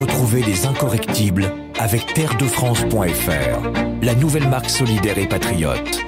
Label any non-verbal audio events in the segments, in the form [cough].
Retrouvez les incorrectibles avec terredefrance.fr, la nouvelle marque solidaire et patriote.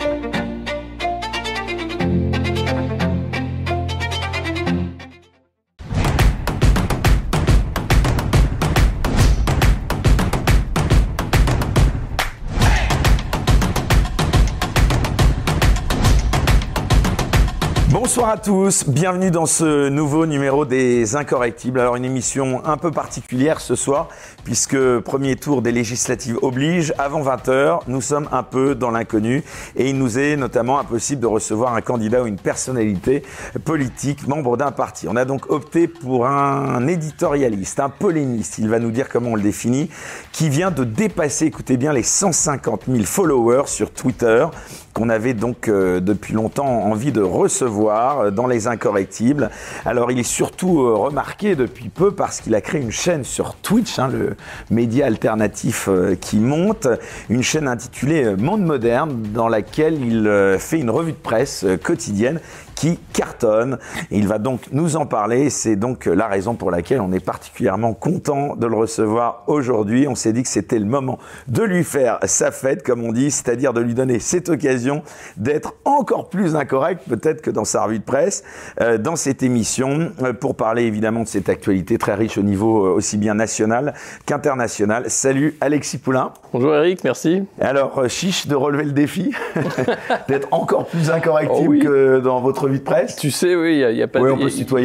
À tous, bienvenue dans ce nouveau numéro des Incorrectibles. Alors une émission un peu particulière ce soir puisque premier tour des législatives oblige, avant 20h, nous sommes un peu dans l'inconnu et il nous est notamment impossible de recevoir un candidat ou une personnalité politique membre d'un parti. On a donc opté pour un éditorialiste, un polémiste, il va nous dire comment on le définit, qui vient de dépasser, écoutez bien, les 150 000 followers sur Twitter qu'on avait donc euh, depuis longtemps envie de recevoir euh, dans les incorrectibles. Alors il est surtout euh, remarqué depuis peu parce qu'il a créé une chaîne sur Twitch, hein, le média alternatif qui monte, une chaîne intitulée Monde Moderne dans laquelle il fait une revue de presse quotidienne qui cartonne. il va donc nous en parler. C'est donc la raison pour laquelle on est particulièrement content de le recevoir aujourd'hui. On s'est dit que c'était le moment de lui faire sa fête, comme on dit, c'est-à-dire de lui donner cette occasion d'être encore plus incorrect, peut-être que dans sa revue de presse, euh, dans cette émission, euh, pour parler évidemment de cette actualité très riche au niveau euh, aussi bien national qu'international. Salut Alexis Poulain. Bonjour Eric, merci. Alors, chiche de relever le défi, [laughs] d'être encore plus incorrectible oh que dans votre de presse Tu sais, oui, il n'y a, pas de,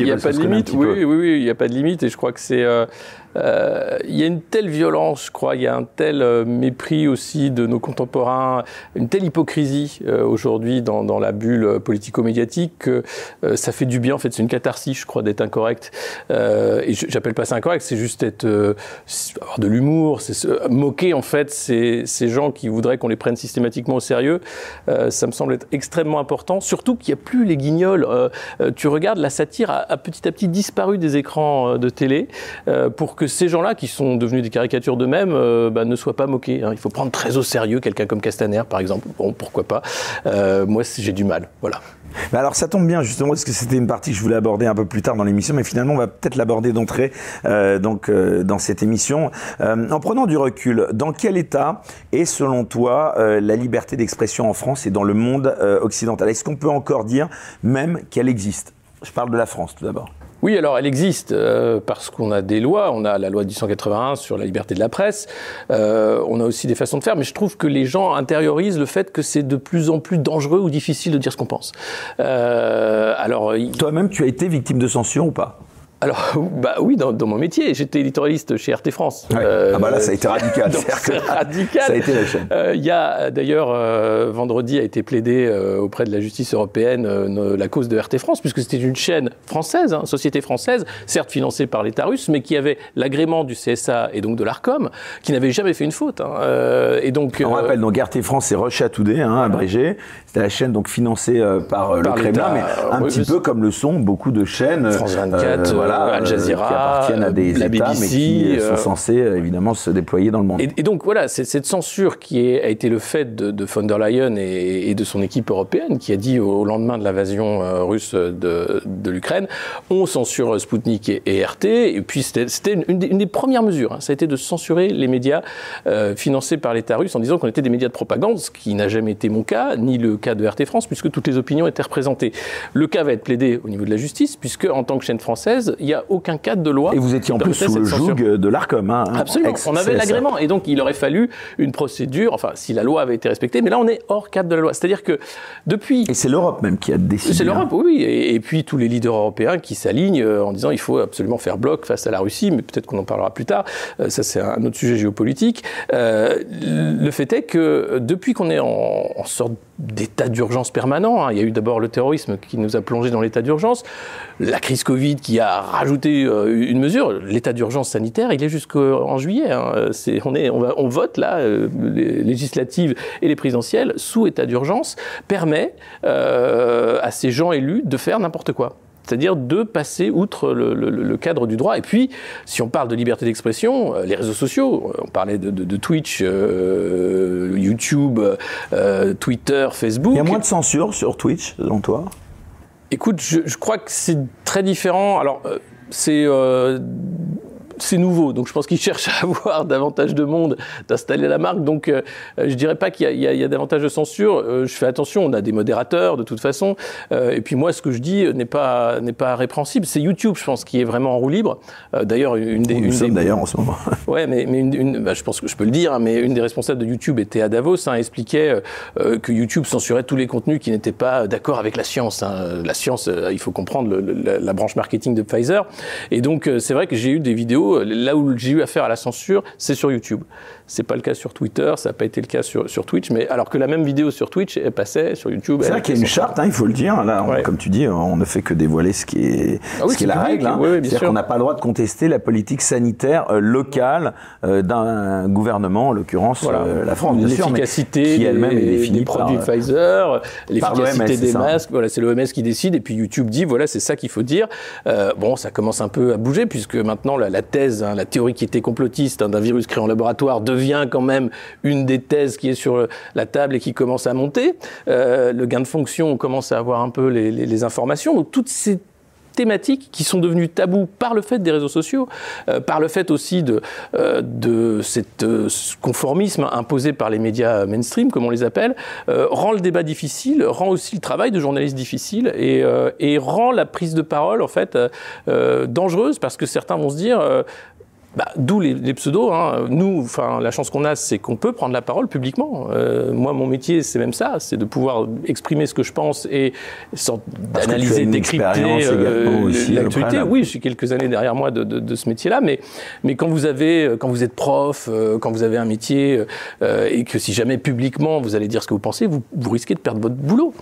y a pas de limite. Oui, oui, oui, il n'y a pas de limite. Et je crois que c'est. Euh, euh, il y a une telle violence, je crois, il y a un tel euh, mépris aussi de nos contemporains, une telle hypocrisie aujourd'hui dans, dans, la bulle politico-médiatique que ça fait du bien. En fait, c'est une catharsis, je crois, d'être incorrect. et j'appelle pas ça incorrect, c'est juste être, avoir de l'humour, c'est moquer en fait ces, ces gens qui voudraient qu'on les prenne systématiquement au sérieux. ça me semble être extrêmement important, surtout qu'il n'y a plus les guignols. Euh, euh, tu regardes, la satire a, petit à petit disparu des écrans euh, de télé pour que ces gens-là, qui sont devenus des caricatures d'eux-mêmes, bah, ne soient pas moqués. Hein. Il faut prendre très au sérieux quelqu'un comme Castaner, par exemple. Bon, pourquoi pas. moi, j'ai du mal. Voilà. alors ça tombe bien justement parce que c'était une partie que je voulais aborder un peu plus tard dans l'émission, mais finalement on va peut-être l'aborder d'entrée donc dans cette émission. en prenant du recul, dans quel état est selon toi la liberté d'expression en France et dans le monde occidental? Est-ce qu'on peut encore dire même qu'elle existe? Je parle de la France tout d'abord. Oui, alors elle existe euh, parce qu'on a des lois. On a la loi 1881 sur la liberté de la presse. Euh, on a aussi des façons de faire, mais je trouve que les gens intériorisent le fait que c'est de plus en plus dangereux ou difficile de dire ce qu'on pense. Euh, alors, toi-même, tu as été victime de censure ou pas? Alors, [laughs] bah oui, dans, mon métier, j'étais éditorialiste chez RT France. Euh, ah bah là, ça a été radical. [laughs] c'est [laughs] radical. Ça a été la chaîne. Euh, il y a d'ailleurs euh, vendredi a été plaidé auprès de la justice européenne la cause de RT France, puisque c'était une chaîne française, hein, société française, certes financée par l'État russe, mais qui avait l'agrément du CSA et donc de l'Arcom, qui n'avait jamais fait une faute. Hein. et donc, on rappelle donc RT France, c'est Russia Today, hein, abrégé. C'était la chaîne donc financée par, le Kremlin, mais un petit peu comme le sont beaucoup de chaînes. France 24 voilà, Al Jazeera, qui appartiennent à des la États, mais qui sont censés évidemment se déployer dans le monde. Et, donc voilà, c'est cette censure qui a été le fait de, de von der Leyen et, de son équipe européenne, qui a dit au lendemain de l'invasion russe de, de l'Ukraine, on censure Sputnik et, RT. Et puis c'était une, une, des premières mesures, hein, ça a été de censurer les médias euh, financés par l'État russe en disant qu'on était des médias de propagande, ce qui n'a jamais été mon cas, ni le cas de RT France, puisque toutes les opinions étaient représentées. Le cas va être plaidé au niveau de la justice, puisque en tant que chaîne française, il n'y a aucun cadre de loi. Et vous étiez en plus sous le joug de l'ARCOM. Hein, Absolument. On avait l'agrément. Et donc, il aurait fallu une procédure, enfin, si la loi avait été respectée. Mais là, on est hors cadre de la loi. C'est-à-dire que depuis. Et c'est l'Europe même qui a décidé. C'est l'Europe, hein. oui. Et, puis, tous les leaders européens qui s'alignent euh, en disant il faut absolument faire bloc face à la Russie. Mais peut-être qu'on en parlera plus tard. Euh, ça, c'est un autre sujet géopolitique. Euh, le fait est que depuis qu'on est en, en sorte d'état d'urgence permanent. Hein. Il y a eu d'abord le terrorisme qui nous a plongé dans l'état d'urgence, la crise Covid qui a rajouté euh, une mesure. L'état d'urgence sanitaire, il est jusqu'en juillet. Hein. on, est, on, vote là, euh, les législatives et les présidentielles sous état d'urgence, permet euh, à ces gens élus de faire n'importe quoi c'est-à-dire de passer outre le, cadre du droit. Et puis, si on parle de liberté d'expression, les réseaux sociaux, on parlait de, Twitch, YouTube, Twitter, Facebook. Il y a moins de censure sur Twitch, selon toi? Écoute, je, crois que c'est très différent. Alors, c'est c'est nouveau, donc je pense qu'ils [laughs] cherchent à avoir davantage de monde, d'installer la marque. Donc euh, je dirais pas qu'il y, y, a davantage de censure. Euh, je fais attention, on a des modérateurs de toute façon. Euh, et puis moi, ce que je dis n'est pas n'est pas répréhensible. C'est YouTube, je pense, qui est vraiment en roue libre. d'ailleurs, une des nous sommes d'ailleurs en ce moment. [laughs] ouais, mais, mais une, bah, je pense que je peux le dire, hein, mais une des responsables de YouTube était à Davos, hein, expliquait que YouTube censurait tous les contenus qui n'étaient pas d'accord avec la science. Hein. La science, il faut comprendre le, la branche marketing de Pfizer. Et donc c'est vrai que j'ai eu des vidéos là où j'ai eu affaire à la censure, c'est sur YouTube. C'est pas le cas sur Twitter, ça n'a pas été le cas sur, sur Twitch, mais alors que la même vidéo sur Twitch, elle passait sur YouTube. C'est vrai qu'il y a une charte, hein, il faut le dire. Là, comme tu dis, on ne fait que dévoiler ce qui est, ah ce qui est la règle. Hein. C'est-à-dire qu'on n'a pas le droit de contester la politique sanitaire euh, locale euh, d'un gouvernement, en l'occurrence euh, la France, bien sûr, qui elle-même est définie des produits Pfizer, l'efficacité des masques. Voilà, c'est l'OMS qui décide, et puis YouTube dit voilà, c'est ça qu'il faut dire. bon, ça commence un peu à bouger puisque maintenant la, thèse, hein, la théorie qui était complotiste d'un virus créé en laboratoire devient quand même une des thèses qui est sur la table et qui commence à monter. Euh, le gain de fonction, on commence à avoir un peu les, informations. Donc toutes ces thématiques qui sont devenues tabous par le fait des réseaux sociaux, euh, par le fait aussi de, euh, de cet conformisme imposé par les médias mainstream, comme on les appelle, rend le débat difficile, rend aussi le travail de journaliste difficile et, et rend la prise de parole en fait dangereuse parce que certains vont se dire bah, D'où les, pseudos. Hein. Nous, enfin, la chance qu'on a, c'est qu'on peut prendre la parole publiquement. Euh, moi, mon métier, c'est même ça, c'est de pouvoir exprimer ce que je pense et d'analyser, décrypter euh, l'actualité. Oui, j'ai quelques années derrière moi de, de, de ce métier-là, mais, mais quand vous avez, quand vous êtes prof, euh, quand vous avez un métier euh, et que si jamais publiquement vous allez dire ce que vous pensez, vous, vous risquez de perdre votre boulot.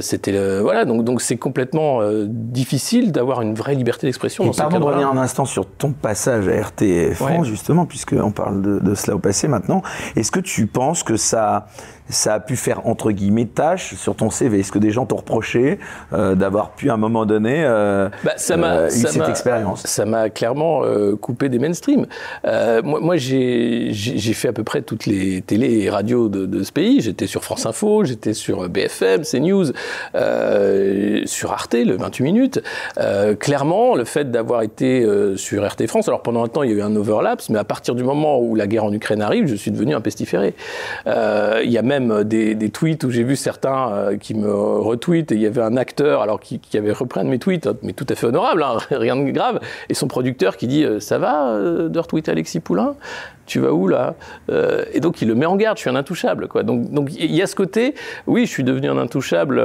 C'était voilà, donc donc c'est complètement difficile d'avoir une vraie liberté d'expression. Pardon de revenir un instant sur ton passage à RT France, justement, puisqu'on parle de, de, cela au passé maintenant. Est-ce que tu penses que ça, ça a pu faire entre guillemets tâche sur ton CV Est-ce que des gens t'ont reproché euh, d'avoir pu à un moment donné euh, bah, ça euh, eu cette expérience? Ça m'a clairement euh, coupé des mainstream. Moi, moi j'ai fait à peu près toutes les télés et radios de, de ce pays. J'étais sur France Info, j'étais sur BFM, CNews, sur Arte, le 28 minutes. clairement, le fait d'avoir été sur RT France, alors pendant un temps il y a eu un overlaps, mais à partir du moment où la guerre en Ukraine arrive, je suis devenu un pestiféré. Il y a même même des, tweets où j'ai vu certains euh, qui me retweetent et il y avait un acteur alors qui, avait repris un de mes tweets, mais tout à fait honorable, hein, [laughs] rien de grave, et son producteur qui dit euh, ça va euh, de retweeter Alexis Poulain? Tu vas où là? Et donc il le met en garde, je suis un intouchable. Quoi. Donc il donc, y a ce côté, oui, je suis devenu un intouchable,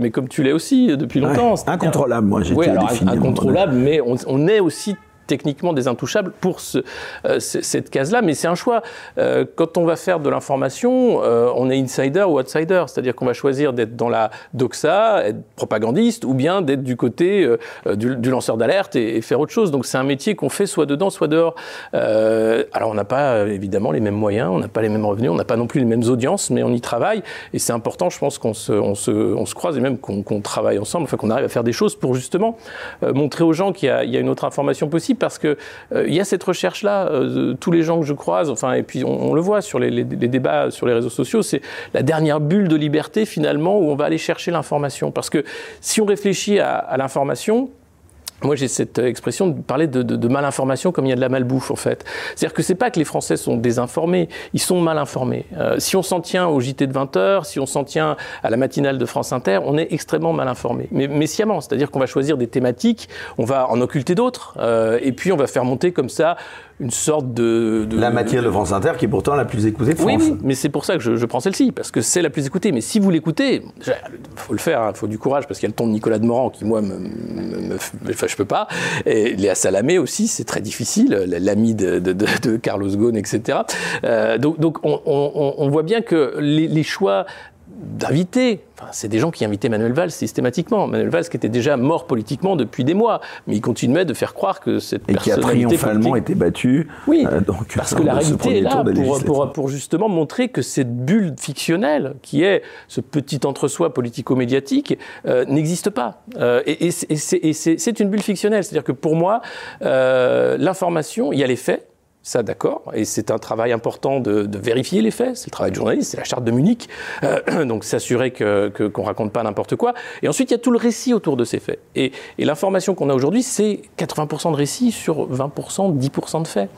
mais comme tu l'es aussi depuis longtemps. incontrôlable, moi j'ai Oui, alors incontrôlable, mais on, on est aussi techniquement des intouchables pour ce, euh, cette case-là, mais c'est un choix. Euh, quand on va faire de l'information, euh, on est insider ou outsider, c'est-à-dire qu'on va choisir d'être dans la doxa, être propagandiste, ou bien d'être du côté du, lanceur d'alerte et, faire autre chose. Donc c'est un métier qu'on fait soit dedans, soit dehors. alors on n'a pas évidemment les mêmes moyens, on n'a pas les mêmes revenus, on n'a pas non plus les mêmes audiences, mais on y travaille et c'est important, je pense, qu'on se, on se, on se croise et même qu'on travaille ensemble, enfin qu'on arrive à faire des choses pour justement montrer aux gens qu'il y, y a une autre information possible parce que euh, il y a cette recherche là. Euh, tous les gens que je croise, enfin et puis on, le voit sur les, débats sur les réseaux sociaux, c'est la dernière bulle de liberté finalement où on va aller chercher l'information. Parce que si on réfléchit à l'information, moi, j'ai cette expression de parler de, de, de, malinformation comme il y a de la malbouffe, en fait. C'est-à-dire que c'est pas que les Français sont désinformés, ils sont mal informés. Euh, si on s'en tient au JT de 20 heures, si on s'en tient à la matinale de France Inter, on est extrêmement mal informé. Mais, mais sciemment, c'est-à-dire qu'on va choisir des thématiques, on va en occulter d'autres, euh, et puis on va faire monter comme ça une sorte de, La matière de France Inter qui est pourtant la plus écoutée de France. Oui, mais c'est pour ça que je, je prends celle-ci, parce que c'est la plus écoutée. Mais si vous l'écoutez, il faut le faire, il hein, faut du courage, parce qu'il y a le ton de Nicolas Demorand qui, moi, me, me, enfin, je peux pas. Et Léa Salamé aussi, c'est très difficile, l'ami de, de, de, Carlos Ghosn, etc. Euh, donc, donc on, on, on, voit bien que les, les choix d'inviter. Enfin, c'est des gens qui invitaient Manuel Valls systématiquement. Manuel Valls qui était déjà mort politiquement depuis des mois, mais il continuait de faire croire que cette et qui a triomphalement été battu. Oui, euh, donc, parce que la réalité est là pour, pour, pour, justement montrer que cette bulle fictionnelle, qui est ce petit entre-soi politico-médiatique, euh, n'existe pas. Euh, et, et c'est une bulle fictionnelle. C'est-à-dire que pour moi, l'information, il y a les faits, ça d'accord, et c'est un travail important de, vérifier les faits, c'est le travail de journaliste, c'est la charte de Munich, euh, [clears throat] donc s'assurer qu'on que, raconte pas n'importe quoi. Et ensuite, il y a tout le récit autour de ces faits. Et, l'information qu'on a aujourd'hui, c'est 80% de récits sur 20%, 10% de faits.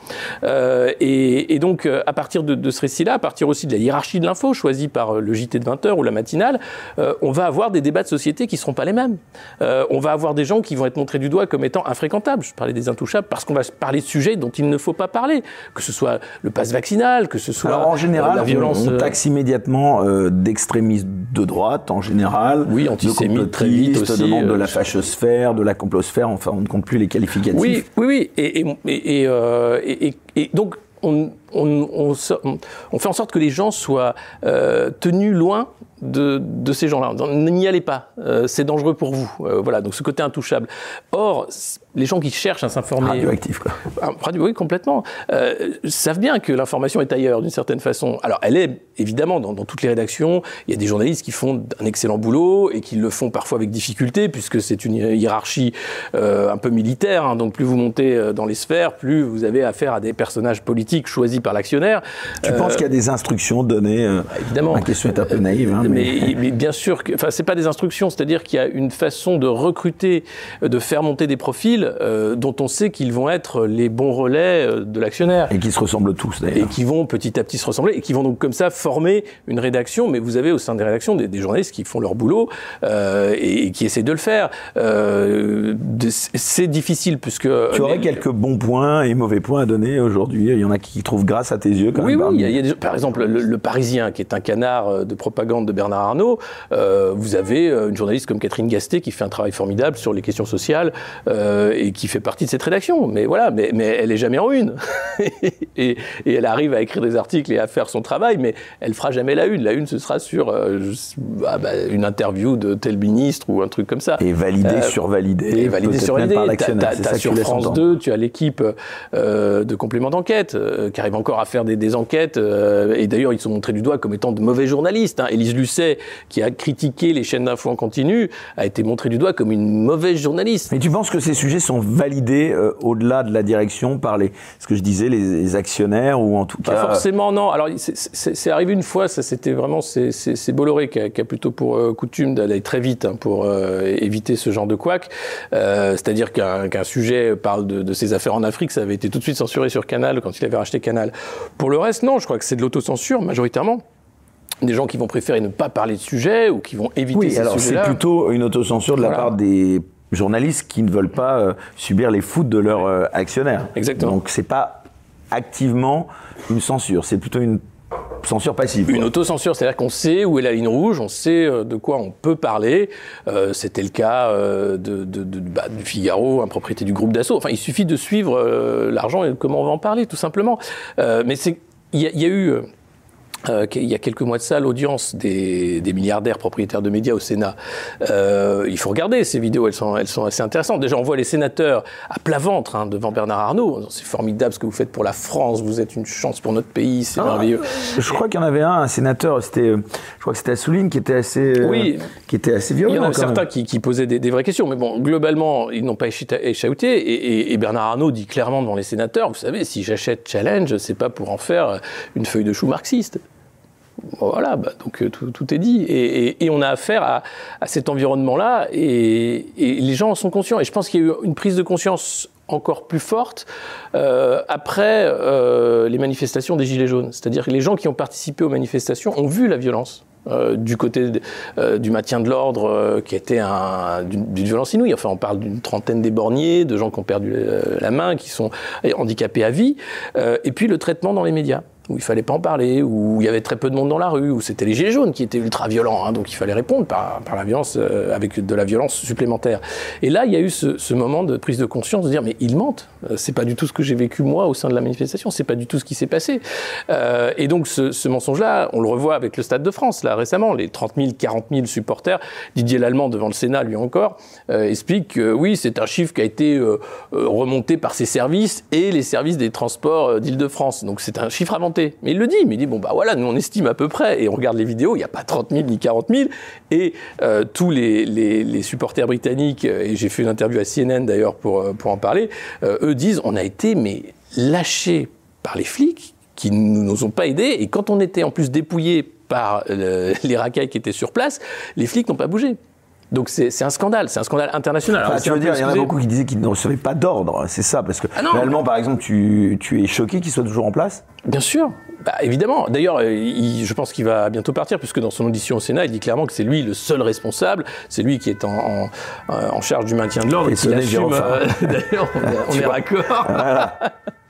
Euh, et, donc, euh, à partir de, ce récit-là, à partir aussi de la hiérarchie de l'info choisie par le JT de 20h ou la matinale, on va avoir des débats de société qui ne seront pas les mêmes. on va avoir des gens qui vont être montrés du doigt comme étant infréquentables. Je parlais des intouchables parce qu'on va parler de sujets dont il ne faut pas parler que ce soit le pass vaccinal, que ce soit en général, la violence. On, euh, taxe immédiatement euh, d'extrémistes de droite, en général. Oui, antisémites, très vite aussi. demande de la euh, fachosphère, de la complosphère, enfin, on ne compte plus les qualificatifs. Oui, oui, oui. Et, et, et, et donc, on, on, on, on, fait en sorte que les gens soient tenus loin de, de ces gens-là. N'y allez pas, c'est dangereux pour vous. voilà, donc ce côté intouchable. Or, les gens qui cherchent à s'informer. Radioactif, quoi. Ah, oui, complètement. Euh, savent bien que l'information est ailleurs, d'une certaine façon. Alors, elle est, évidemment, dans, toutes les rédactions. Il y a des journalistes qui font un excellent boulot et qui le font parfois avec difficulté, puisque c'est une hiérarchie euh, un peu militaire. Hein. donc, plus vous montez euh, dans les sphères, plus vous avez affaire à des personnages politiques choisis par l'actionnaire. Tu penses qu'il y a des instructions données bah, Évidemment. La question est un peu naïve. Hein, mais... mais... bien sûr, enfin, c'est pas des instructions, c'est-à-dire qu'il y a une façon de recruter, de faire monter des profils euh, dont on sait qu'ils vont être les bons relais euh, de l'actionnaire. Et qui se ressemblent tous d'ailleurs. Et qui vont petit à petit se ressembler et qui vont donc comme ça former une rédaction. Mais vous avez au sein des rédactions des, journalistes qui font leur boulot euh, et, qui essaient de le faire. c'est difficile puisque. Tu aurais quelques bons points et mauvais points à donner aujourd'hui. Il y en a qui trouvent grâce à tes yeux quand oui, même. Oui, il y a, par exemple le, Parisien qui est un canard de propagande de Bernard Arnault. vous avez une journaliste comme Catherine Gasté qui fait un travail formidable sur les questions sociales et qui fait partie de cette rédaction. Mais voilà, mais, mais elle est jamais en une. [laughs] et, et, elle arrive à écrire des articles et à faire son travail, mais elle fera jamais la une. La une, ce sera sur euh, ah bah, une interview de tel ministre ou un truc comme ça. Et validé, euh, survalidé. Et validé, survalidé. T'as sur France 2, tu as l'équipe euh, de complément d'enquête qui arrive encore à faire des, des enquêtes. et d'ailleurs, ils sont montrés du doigt comme étant de mauvais journalistes. Hein. Élise Lucet, qui a critiqué les chaînes d'infos en continu, a été montrée du doigt comme une mauvaise journaliste. Mais tu penses que ces sujets sont validé euh, au-delà de la direction par les, ce que je disais, les, actionnaires ou en tout cas. forcément, non. Alors, c'est arrivé une fois, ça c'était vraiment, c'est Bolloré qui a, qui a, plutôt pour euh, coutume d'aller très vite hein, pour euh, éviter ce genre de couac. C'est-à-dire qu'un sujet parle de, de, ses affaires en Afrique, ça avait été tout de suite censuré sur Canal quand il avait racheté Canal. Pour le reste, non, je crois que c'est de l'autocensure majoritairement des gens qui vont préférer ne pas parler de sujet ou qui vont éviter oui, alors c'est plutôt une autocensure de la part des journalistes qui ne veulent pas euh, subir les foutes de leurs euh, actionnaires. Exactement. Donc c'est pas activement une censure, c'est plutôt une censure passive. Une autocensure, c'est-à-dire qu'on sait où est la ligne rouge, on sait euh, de quoi on peut parler. C'était le cas de, bah, du Figaro, un propriété du groupe d'assaut. Enfin, il suffit de suivre l'argent et comment on va en parler, tout simplement. mais il y, a eu euh, il y a quelques mois de ça, l'audience des, milliardaires propriétaires de médias au Sénat. Euh, il faut regarder ces vidéos, elles sont, elles sont assez intéressantes. Déjà, on voit les sénateurs à plat ventre hein, devant Bernard Arnault. C'est formidable ce que vous faites pour la France, vous êtes une chance pour notre pays, c'est ah, merveilleux. Je crois qu'il y en avait un, un sénateur, c'était, euh, je crois que c'était Assouline, qui était assez, oui, qui était assez violent. Il y en a certains qui, posaient des, vraies questions, mais bon, globalement, ils n'ont pas échaouté. Et, et, Bernard Arnault dit clairement devant les sénateurs, vous savez, si j'achète Challenge, c'est pas pour en faire une feuille de chou marxiste. Voilà, bah, donc euh, tout, est dit. Et, on a affaire à, cet environnement-là, et, les gens en sont conscients. Et je pense qu'il y a eu une prise de conscience encore plus forte euh, après euh, les manifestations des Gilets jaunes. C'est-à-dire que les gens qui ont participé aux manifestations ont vu la violence. du côté du maintien de l'ordre, qui était d'une violence inouïe. Enfin, on parle d'une trentaine d'éborgnés, de gens qui ont perdu la main, qui sont handicapés à vie, et puis le traitement dans les médias où il fallait pas en parler, où il y avait très peu de monde dans la rue, où c'était les gilets jaunes qui étaient ultra violents, hein, donc il fallait répondre par, la violence, euh, avec de la violence supplémentaire. Et là, il y a eu ce, moment de prise de conscience de dire mais ils mentent, euh, c'est pas du tout ce que j'ai vécu moi au sein de la manifestation, c'est pas du tout ce qui s'est passé. Euh, et donc ce, ce mensonge-là, on le revoit avec le Stade de France là récemment, les 30 000, 40 000 supporters. Didier Lallemand devant le Sénat, lui encore, euh, explique que oui, c'est un chiffre qui a été remonté par ses services et les services des transports d'Île-de-France. Donc c'est un chiffre avant mais il le dit, mais il dit, bon, bah voilà, nous on estime à peu près, et on regarde les vidéos, il n'y a pas 30 000 ni 40 000, et euh, tous les, les, supporters britanniques, euh, et j'ai fait une interview à CNN d'ailleurs pour, euh, pour en parler, eux disent, on a été, mais lâchés par les flics qui ne nous ont pas aidés. Et quand on était en plus dépouillé par [laughs] les racailles qui étaient sur place, les flics n'ont pas bougé. Donc c'est un scandale, c'est un scandale international. tu veux dire, il y en a beaucoup qui disaient qu'ils ne recevaient pas d'ordre, c'est ça, parce que ah réellement, par exemple, tu, tu es choqué qu'il soit toujours en place? Bien sûr, bah, évidemment. D'ailleurs, euh, je pense qu'il va bientôt partir, puisque dans son audition au Sénat, il dit clairement que c'est lui le seul responsable, c'est lui qui est en, en, charge du maintien de l'ordre. Et, et assume. Euh, [laughs] d'ailleurs, on, est, [laughs] on est raccord. Voilà. [laughs]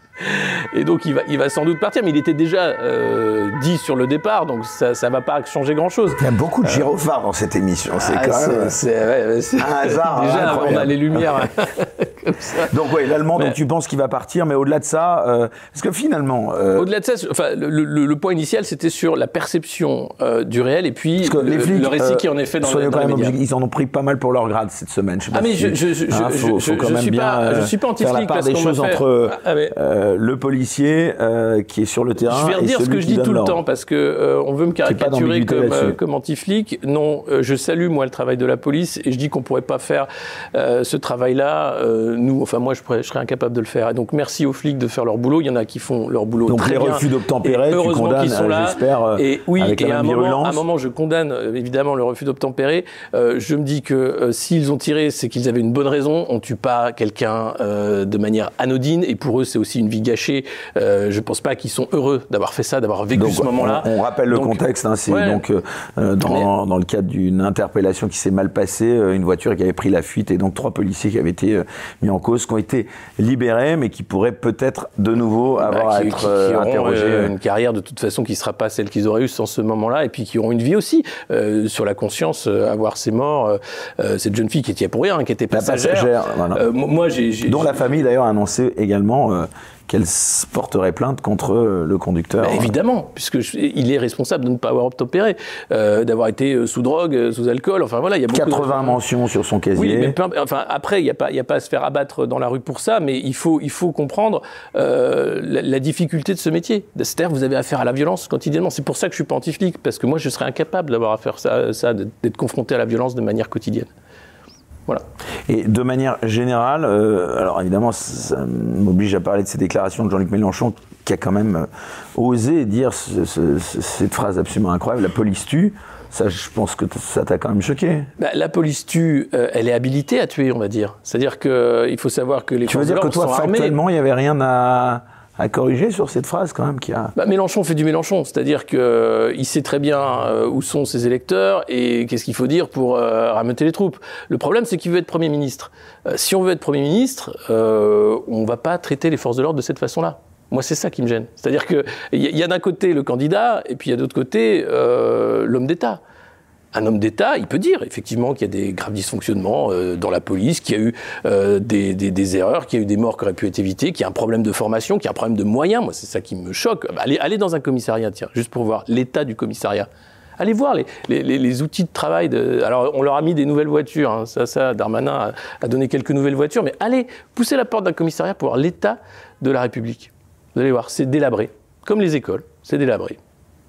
Et donc il va, il va sans doute partir, mais il était déjà euh, dit sur le départ, donc ça ne va pas changer grand-chose. Il y a beaucoup de gyrophares dans cette émission, c'est ah, quand même c'est, un hasard. [laughs] Déjà, on a les lumières [laughs] comme ça. Donc oui, l'allemand, donc tu penses qu'il va partir, mais au-delà de ça, euh, parce que finalement... Euh, au-delà de ça, enfin, le, point initial, c'était sur la perception du réel et puis le, les flics, le, récit qui en est fait dans, le, dans les Ils en ont pris pas mal pour leur grade cette semaine. Je ah mais je, je, je, hein, faut, faut quand même suis bien pas, je suis pas anti-flic. Faire la part des choses entre... Ah, euh, le policier euh, qui est sur le terrain. Je vais redire ce que je dis tout le temps parce que euh, on veut me caricaturer comme, comme anti-flic. Non, je salue moi le travail de la police et je dis qu'on pourrait pas faire ce travail-là. Nous, enfin moi, je, pourrais, je, serais incapable de le faire. Et donc merci aux flics de faire leur boulot. Il y en a qui font leur boulot donc très les refus d'obtempérer, tu condamnes, sont là. j'espère. Et oui, avec et à un, moment, à un moment, je condamne évidemment le refus d'obtempérer. je me dis que s'ils ont tiré, c'est qu'ils avaient une bonne raison. On tue pas quelqu'un de manière anodine et pour eux, c'est aussi une vie gâchée. Euh, je ne pense pas qu'ils sont heureux d'avoir fait ça, d'avoir vécu ce moment-là. On, rappelle le contexte. Hein, c'est donc euh, dans, dans, le cadre d'une interpellation qui s'est mal passée, euh, une voiture qui avait pris la fuite et donc trois policiers qui avaient été mis en cause, qui ont été libérés, mais qui pourraient peut-être de nouveau bah, avoir à être interrogés. une carrière de toute façon qui ne sera pas celle qu'ils auraient eue sans ce moment-là, et puis qui auront une vie aussi sur la conscience, avoir ces morts. cette jeune fille qui était pour rien, qui était passagère. moi, j'ai, dont la famille d'ailleurs a annoncé également qu'elle porterait plainte contre euh, le conducteur. Bah, évidemment, puisqu'il est responsable de ne pas avoir obtempéré, euh, d'avoir été euh, sous drogue, sous alcool, enfin voilà, il y a beaucoup 80 mentions sur son casier. Oui, mais enfin, après, il n'y a, pas, a pas à se faire abattre dans la rue pour ça, mais il faut, il faut comprendre la, difficulté de ce métier. C'est-à-dire vous avez affaire à la violence quotidiennement. C'est pour ça que je suis pas anti-flic, parce que moi, je serais incapable d'avoir affaire à ça, ça d'être confronté à la violence de manière quotidienne. Voilà. Et de manière générale, euh, alors évidemment, ça m'oblige à parler de ces déclarations de Jean-Luc Mélenchon, qui a quand même euh, osé dire cette phrase absolument incroyable la police tue. Ça, je pense que ça t'a quand même choqué. Bah, la police tue, euh, elle est habilitée à tuer, on va dire. C'est-à-dire qu'il faut savoir que les Tu veux dire que toi, factuellement, il n'y avait rien à à corriger sur cette phrase quand même qui a. Bah, Mélenchon fait du Mélenchon, c'est-à-dire qu'il euh, sait très bien euh, où sont ses électeurs et qu'est-ce qu'il faut dire pour euh, rameuter les troupes. Le problème, c'est qu'il veut être Premier ministre. si on veut être Premier ministre, on ne va pas traiter les forces de l'ordre de cette façon-là. Moi, c'est ça qui me gêne. C'est-à-dire qu'il y a d'un côté le candidat et puis il y a d'autre côté l'homme d'État un homme d'État, il peut dire effectivement qu'il y a des graves dysfonctionnements euh, dans la police, qu'il y a eu euh, des, erreurs, qu'il y a eu des morts qui auraient pu être évitées, qu'il y a un problème de formation, qu'il y a un problème de moyens. Moi, c'est ça qui me choque. Bah, allez, dans un commissariat, tiens, juste pour voir l'état du commissariat. Allez voir les, outils de travail. De... Alors, on leur a mis des nouvelles voitures. Hein. Ça, ça, Darmanin a, donné quelques nouvelles voitures. Mais allez, poussez la porte d'un commissariat pour voir l'état de la République. Vous allez voir, c'est délabré. Comme les écoles, c'est délabré.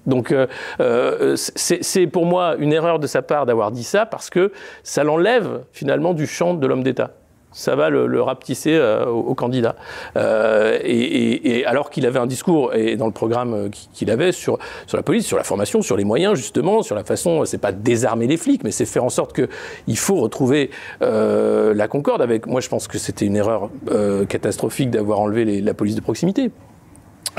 Donc euh, euh, c'est pour moi une erreur de sa part d'avoir dit ça parce que ça l'enlève finalement du champ de l'homme d'État ça va le, rapetisser euh, au, candidat. et, alors qu'il avait un discours, et dans le programme qu'il avait, sur, sur la police, sur la formation, sur les moyens, justement, sur la façon, c'est pas désarmer les flics, mais c'est faire en sorte qu'il faut retrouver la concorde avec. Moi, je pense que c'était une erreur catastrophique d'avoir enlevé la police de proximité.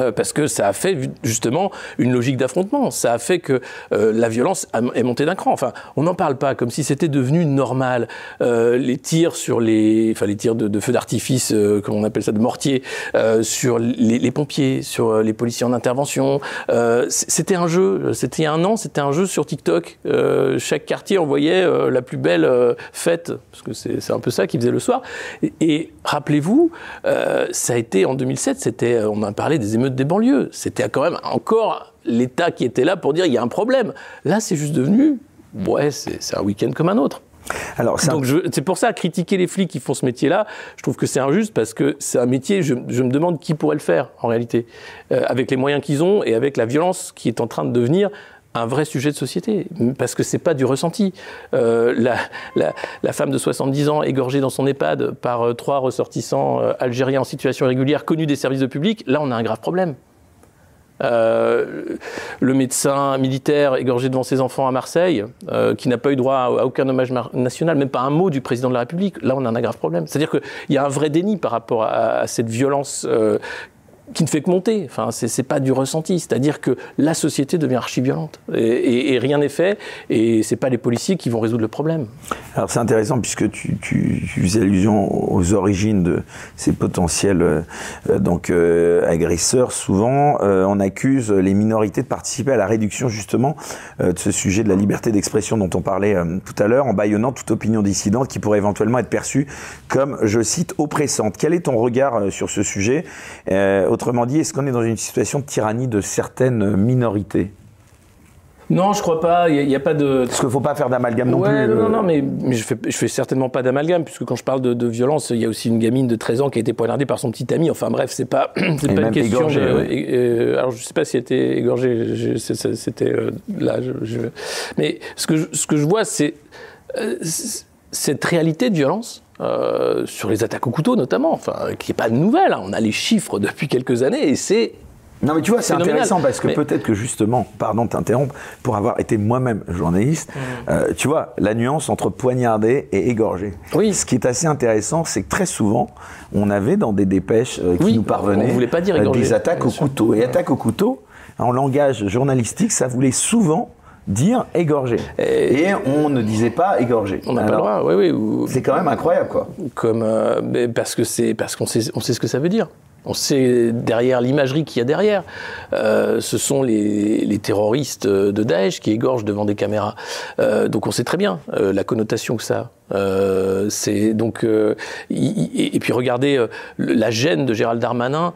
Euh, parce que ça a fait justement une logique d'affrontement. Ça a fait que euh, la violence est montée d'un cran. Enfin, on n'en parle pas comme si c'était devenu normal. Euh, les tirs sur les, enfin les tirs de, de feux d'artifice, comme on appelle ça, de mortier, sur les, les, pompiers, sur les policiers en intervention. c'était un jeu. C'était il y a un an. C'était un jeu sur TikTok. chaque quartier envoyait la plus belle fête, parce que c'est un peu ça qu'ils faisaient le soir. Et, et rappelez-vous, ça a été en 2007. C'était, on a parlé des émeutes des banlieues. C'était quand même encore l'État qui était là pour dire il y a un problème. Là, c'est juste devenu, ouais, c'est un week-end comme un autre. Alors, Donc c'est pour ça, critiquer les flics qui font ce métier-là, je trouve que c'est injuste parce que c'est un métier, je, me demande qui pourrait le faire en réalité, euh, avec les moyens qu'ils ont et avec la violence qui est en train de devenir un vrai sujet de société, parce que c'est pas du ressenti. Euh, la, femme de 70 ans égorgée dans son EHPAD par euh, trois ressortissants euh, algériens en situation irrégulière connus des services de public, là on a un grave problème. Le médecin militaire égorgé devant ses enfants à Marseille, qui n'a pas eu droit à, aucun hommage national, même pas un mot du président de la République, là on a un grave problème. C'est-à-dire qu'il y a un vrai déni par rapport à, cette violence qui ne fait que monter. Enfin, c'est pas du ressenti. C'est-à-dire que la société devient archi-violente. Et, rien n'est fait. Et c'est pas les policiers qui vont résoudre le problème. Alors, c'est intéressant puisque tu, tu, faisais allusion aux origines de ces potentiels euh, donc, euh, agresseurs. Souvent, euh, on accuse les minorités de participer à la réduction, justement, de ce sujet de la liberté d'expression dont on parlait tout à l'heure, en baillonnant toute opinion dissidente qui pourrait éventuellement être perçue comme, je cite, oppressante. Quel est ton regard sur ce sujet? Autrement dit, est-ce qu'on est dans une situation de tyrannie de certaines minorités? Non, je crois pas. Il n'y a, pas de. Parce qu'il ne faut pas faire d'amalgame non plus. Non, non, euh. non, mais, je fais, je fais certainement pas d'amalgame, puisque quand je parle de, violence, il y a aussi une gamine de 13 ans qui a été poignardée par son petit ami. Enfin bref, c'est pas, [clears throat] c'est pas une question. Euh, alors je sais pas si elle était égorgée. C'était euh, là. Je, Mais ce que je, ce que je vois, c'est cette réalité de violence euh, sur les attaques au couteau notamment, enfin, qui n'est pas nouvelle. Hein. On a les chiffres [laughs] depuis quelques années et c'est non, mais tu vois, c'est intéressant parce que peut-être que justement, pardon de t'interrompre, pour avoir été moi-même journaliste, mmh. euh, tu vois, la nuance entre poignarder et égorger. Oui. Ce qui est assez intéressant, c'est que très souvent, on avait dans des dépêches euh, qui nous parvenaient voulait pas dire des attaques au couteau. Et attaques au couteau, en langage journalistique, ça voulait souvent dire égorger. Et, on ne disait pas égorger. On n'a pas le droit, oui, oui. C'est quand même incroyable, quoi. Comme, euh, parce que c'est parce qu'on sait, on sait ce que ça veut dire. On sait derrière l'imagerie qu'il y a derrière. Euh, ce sont les, terroristes de Daesh qui égorgent devant des caméras. Euh, donc on sait très bien la connotation que ça a. c'est donc et, puis regardez la gêne de Gérald Darmanin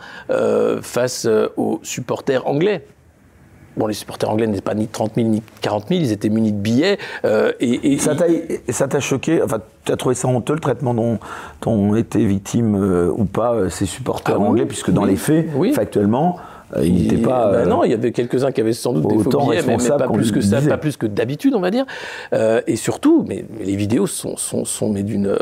face aux supporters anglais. Bon, les supporters anglais n'étaient pas ni 30 000 ni 40 000, ils étaient munis de billets. Euh, et, ça t'a choqué Enfin, tu as trouvé ça honteux le traitement dont, ont été victimes euh, ou pas euh, ces supporters ah anglais, puisque dans les faits, factuellement, il n'était pas. Ben non, il y avait quelques-uns qui avaient sans doute des faux billets, mais, pas plus que ça, pas plus que d'habitude, on va dire. et surtout, mais, les vidéos sont, sont, sont mais d'une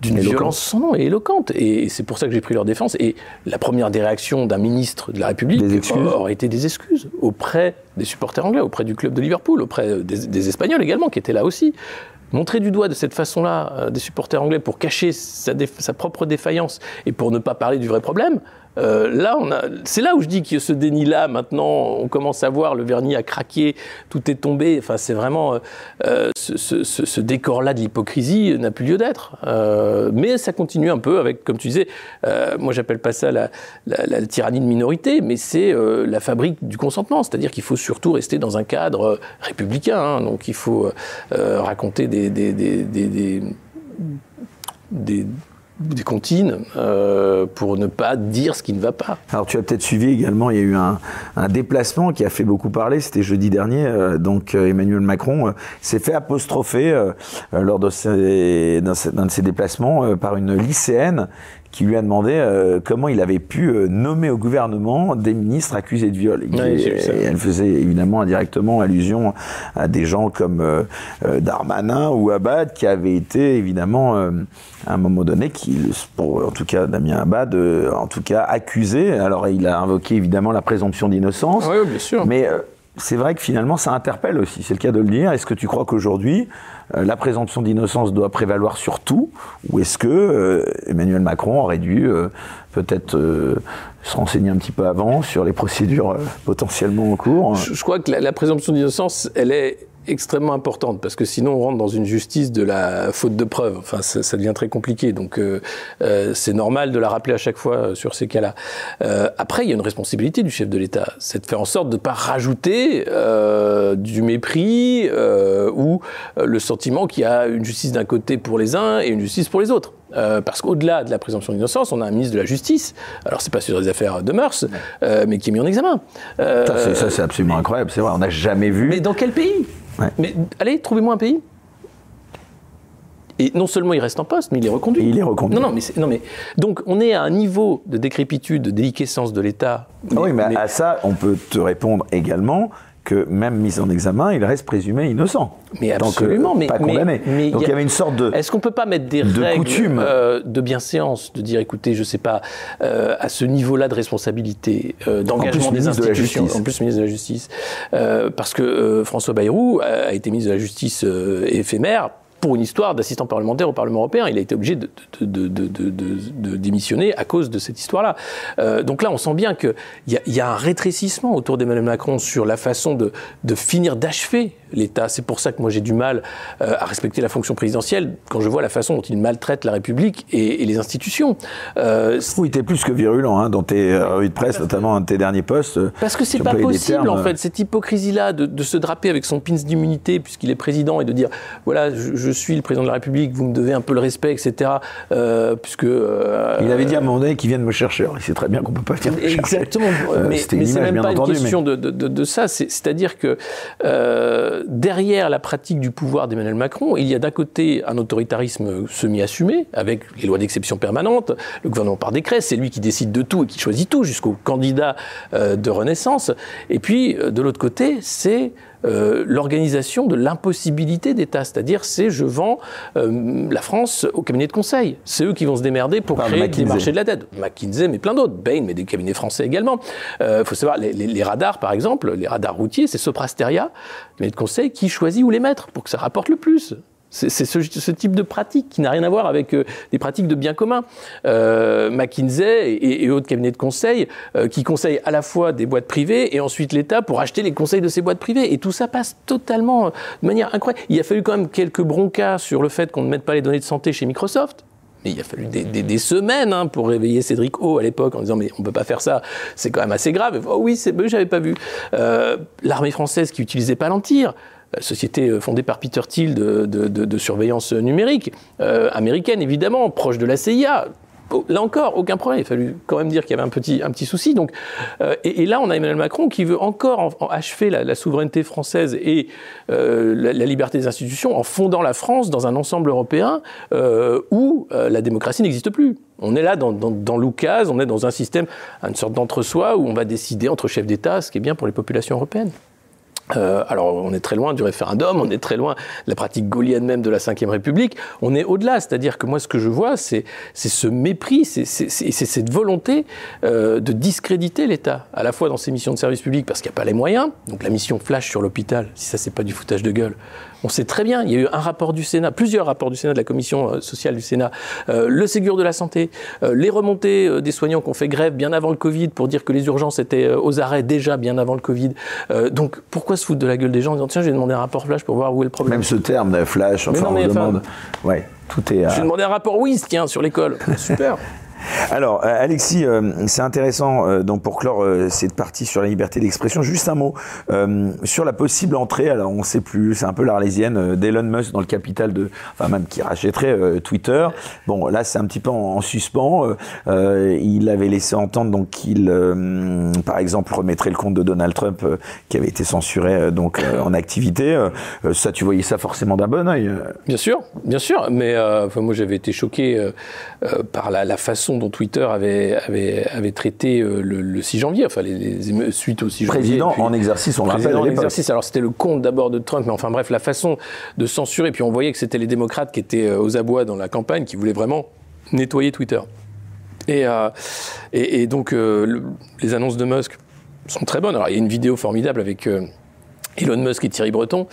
d'une violence sans nom et éloquente. Et c'est pour ça que j'ai pris leur défense. Et la première des réactions d'un ministre de la République aurait été des excuses auprès des supporters anglais, auprès du club de Liverpool, auprès des, Espagnols également, qui étaient là aussi. Montrer du doigt de cette façon-là euh, des supporters anglais pour cacher sa, sa propre défaillance et pour ne pas parler du vrai problème, euh, là, c'est là où je dis que ce déni-là, maintenant, on commence à voir le vernis a craqué, tout est tombé. Enfin, c'est vraiment euh, euh, ce, décor-là de l'hypocrisie n'a plus lieu d'être. Mais ça continue un peu avec, comme tu disais, moi j'appelle pas ça la, tyrannie de minorité, mais c'est la fabrique du consentement. C'est-à-dire qu'il faut surtout rester dans un cadre républicain. Hein. donc il faut raconter des, des des comptines euh, pour ne pas dire ce qui ne va pas. Alors tu as peut-être suivi également, il y a eu un, déplacement qui a fait beaucoup parler, c'était jeudi dernier, euh, donc euh, Emmanuel Macron s'est fait apostropher lors de d'un de ses déplacements par une lycéenne qui lui a demandé euh, comment il avait pu euh, nommer au gouvernement des ministres accusés de viol. et, elle faisait évidemment indirectement allusion à des gens comme euh, Darmanin ou Abad qui avaient été évidemment à un moment donné, qui, pour, en tout cas Damien Abad, en tout cas accusé. Alors il a invoqué évidemment la présomption d'innocence. Oui, bien sûr. Mais c'est vrai que finalement ça interpelle aussi, c'est le cas de le dire. Est-ce que tu crois qu'aujourd'hui la présomption d'innocence doit prévaloir sur tout. Ou est-ce que euh, Emmanuel Macron aurait dû euh, peut-être se renseigner un petit peu avant sur les procédures potentiellement en cours je, crois que la présomption d'innocence, elle est extrêmement importante parce que sinon on rentre dans une justice de la faute de preuve. Enfin, ça, devient très compliqué. Donc euh, euh, c'est normal de la rappeler à chaque fois euh, sur ces cas-là. après, il y a une responsabilité du chef de l'État, c'est de faire en sorte de ne pas rajouter du mépris ou le sentiment qu'il y a une justice d'un côté pour les uns et une justice pour les autres. parce qu'au-delà de la présomption d'innocence, on a un ministre de la Justice, alors c'est pas sur affaires de mœurs, mais qui est mis en examen. ça, c'est absolument incroyable, c'est vrai, on n'a jamais vu. Mais dans quel pays mais allez, trouvez-moi un pays. Et non seulement il reste en poste, mais il est reconduit. il est reconduit. Non, non, mais, non, mais donc on est à un niveau de décrépitude, de déliquescence de l'État. Ah oui, mais, à ça, on peut te répondre également que même mis en examen, il reste présumé innocent. Mais absolument, mais pas condamné. Donc il y avait une sorte de Est-ce qu'on peut pas mettre des de règles euh, de bienséance, de dire écoutez, je sais pas, euh, à ce niveau-là de responsabilité, euh, d'engagement des institutions, en plus ministre de la Justice, parce que François Bayrou a été ministre de la Justice éphémère pour une histoire d'assistant parlementaire au Parlement européen. Il a été obligé de, de, démissionner à cause de cette histoire-là. Euh, donc là, on sent bien qu'il y, y, a un rétrécissement autour d'Emmanuel Macron sur la façon de, finir d'achever l'État. C'est pour ça que moi j'ai du mal euh, à respecter la fonction présidentielle quand je vois la façon dont il maltraite la République et, les institutions. Euh, oui, était plus que virulent hein, dans tes euh, revues de presse, notamment un de tes derniers postes. Parce que c'est pas possible en fait, cette hypocrisie-là de, se draper avec son pins d'immunité puisqu'il est président et de dire voilà, je, suis le président de la République, vous me devez un peu le respect, etc. puisque il avait dit à un moment donné qu'il vienne me chercher. il sait très bien qu'on peut pas venir me chercher. Exactement. mais, mais c'est même pas une question de, de, ça. C'est-à-dire que derrière la pratique du pouvoir d'Emmanuel Macron, il y a d'un côté un autoritarisme semi-assumé, avec les lois d'exception permanentes, le gouvernement par décret, c'est lui qui décide de tout et qui choisit tout, jusqu'au candidat euh, de Renaissance. Et puis, euh, de l'autre côté, c'est euh, l'organisation de l'impossibilité d'État, c'est-à-dire c'est je vends euh, la France au cabinet de conseil. C'est eux qui vont se démerder pour créer des marchés de la dette. McKinsey, mais plein d'autres. Bain, mais des cabinets français également. Il euh, faut savoir, les, les, radars, par exemple, les radars routiers, c'est Soprasteria, cabinet de conseil, qui choisit où les mettre pour que ça rapporte le plus. C'est ce, type de pratique qui n'a rien à voir avec euh, des pratiques de bien commun. Euh, McKinsey et, autres cabinets de conseil euh, qui conseillent à la fois des boîtes privées et ensuite l'État pour acheter les conseils de ces boîtes privées. Et tout ça passe totalement de manière incroyable. Il a fallu quand même quelques broncas sur le fait qu'on ne mette pas les données de santé chez Microsoft. Mais il a fallu des, semaines hein, pour réveiller Cédric O à l'époque en disant mais on peut pas faire ça, c'est quand même assez grave. oh oui, c'est, j'avais pas vu. L'armée française qui utilisait Palantir, société euh, fondée par Peter Thiel de, surveillance numérique, euh, américaine évidemment, proche de la CIA. Là encore, aucun problème. Il a fallu quand même dire qu'il y avait un petit, souci. Donc, euh, et, là, on a Emmanuel Macron qui veut encore achever la, souveraineté française et la, liberté des institutions en fondant la France dans un ensemble européen où la démocratie n'existe plus. On est là dans, dans, on est dans un système, une sorte d'entre-soi où on va décider entre chefs d'État ce qui est bien pour les populations européennes. Euh, alors, on est très loin du référendum, on est très loin de la pratique gaulienne même de la Ve République. On est au-delà, c'est-à-dire que moi, ce que je vois, c'est ce mépris, c'est cette volonté euh, de discréditer l'État, à la fois dans ses missions de service public, parce qu'il n'y a pas les moyens. Donc, la mission flash sur l'hôpital, si ça, c'est pas du foutage de gueule, on sait très bien, il y a eu un rapport du Sénat, plusieurs rapports du Sénat, de la commission euh, sociale du Sénat, euh, le Ségur de la santé, euh, les remontées des soignants qui ont fait grève bien avant le Covid pour dire que les urgences étaient aux arrêts déjà bien avant le Covid. donc pourquoi se foutre de la gueule des gens en disant tiens, j'ai demandé un rapport flash pour voir où est le problème? Même ce terme, flash, enfin, on demande. Ouais, tout est. J'ai demandé un rapport WIS, tiens, sur l'école. [laughs] Super. Alors, euh, Alexis, euh, c'est intéressant, euh, donc pour clore cette partie sur la liberté d'expression, juste un mot sur la possible entrée, alors on ne sait plus, c'est un peu l'arlésienne, d'Elon Musk dans le capital de, enfin même qui rachèterait Twitter. Bon, là c'est un petit peu en, suspens. il avait laissé entendre donc qu'il, par exemple, remettrait le compte de Donald Trump qui avait été censuré donc en activité. ça, tu voyais ça forcément d'un bon oeil. Bien sûr, bien sûr, mais moi j'avais été choqué par la façon dont Twitter avait, avait, avait traité euh, le, 6 janvier, enfin les, les suite au 6 janvier. Président en exercice, on Président en exercice. Alors c'était le compte d'abord de Trump, mais enfin bref, la façon de censurer. Puis on voyait que c'était les démocrates qui étaient euh, aux abois dans la campagne, qui voulaient vraiment nettoyer Twitter. Et, euh, et, donc les annonces de Musk sont très bonnes. Alors il y a une vidéo formidable avec Elon Musk et Thierry Breton.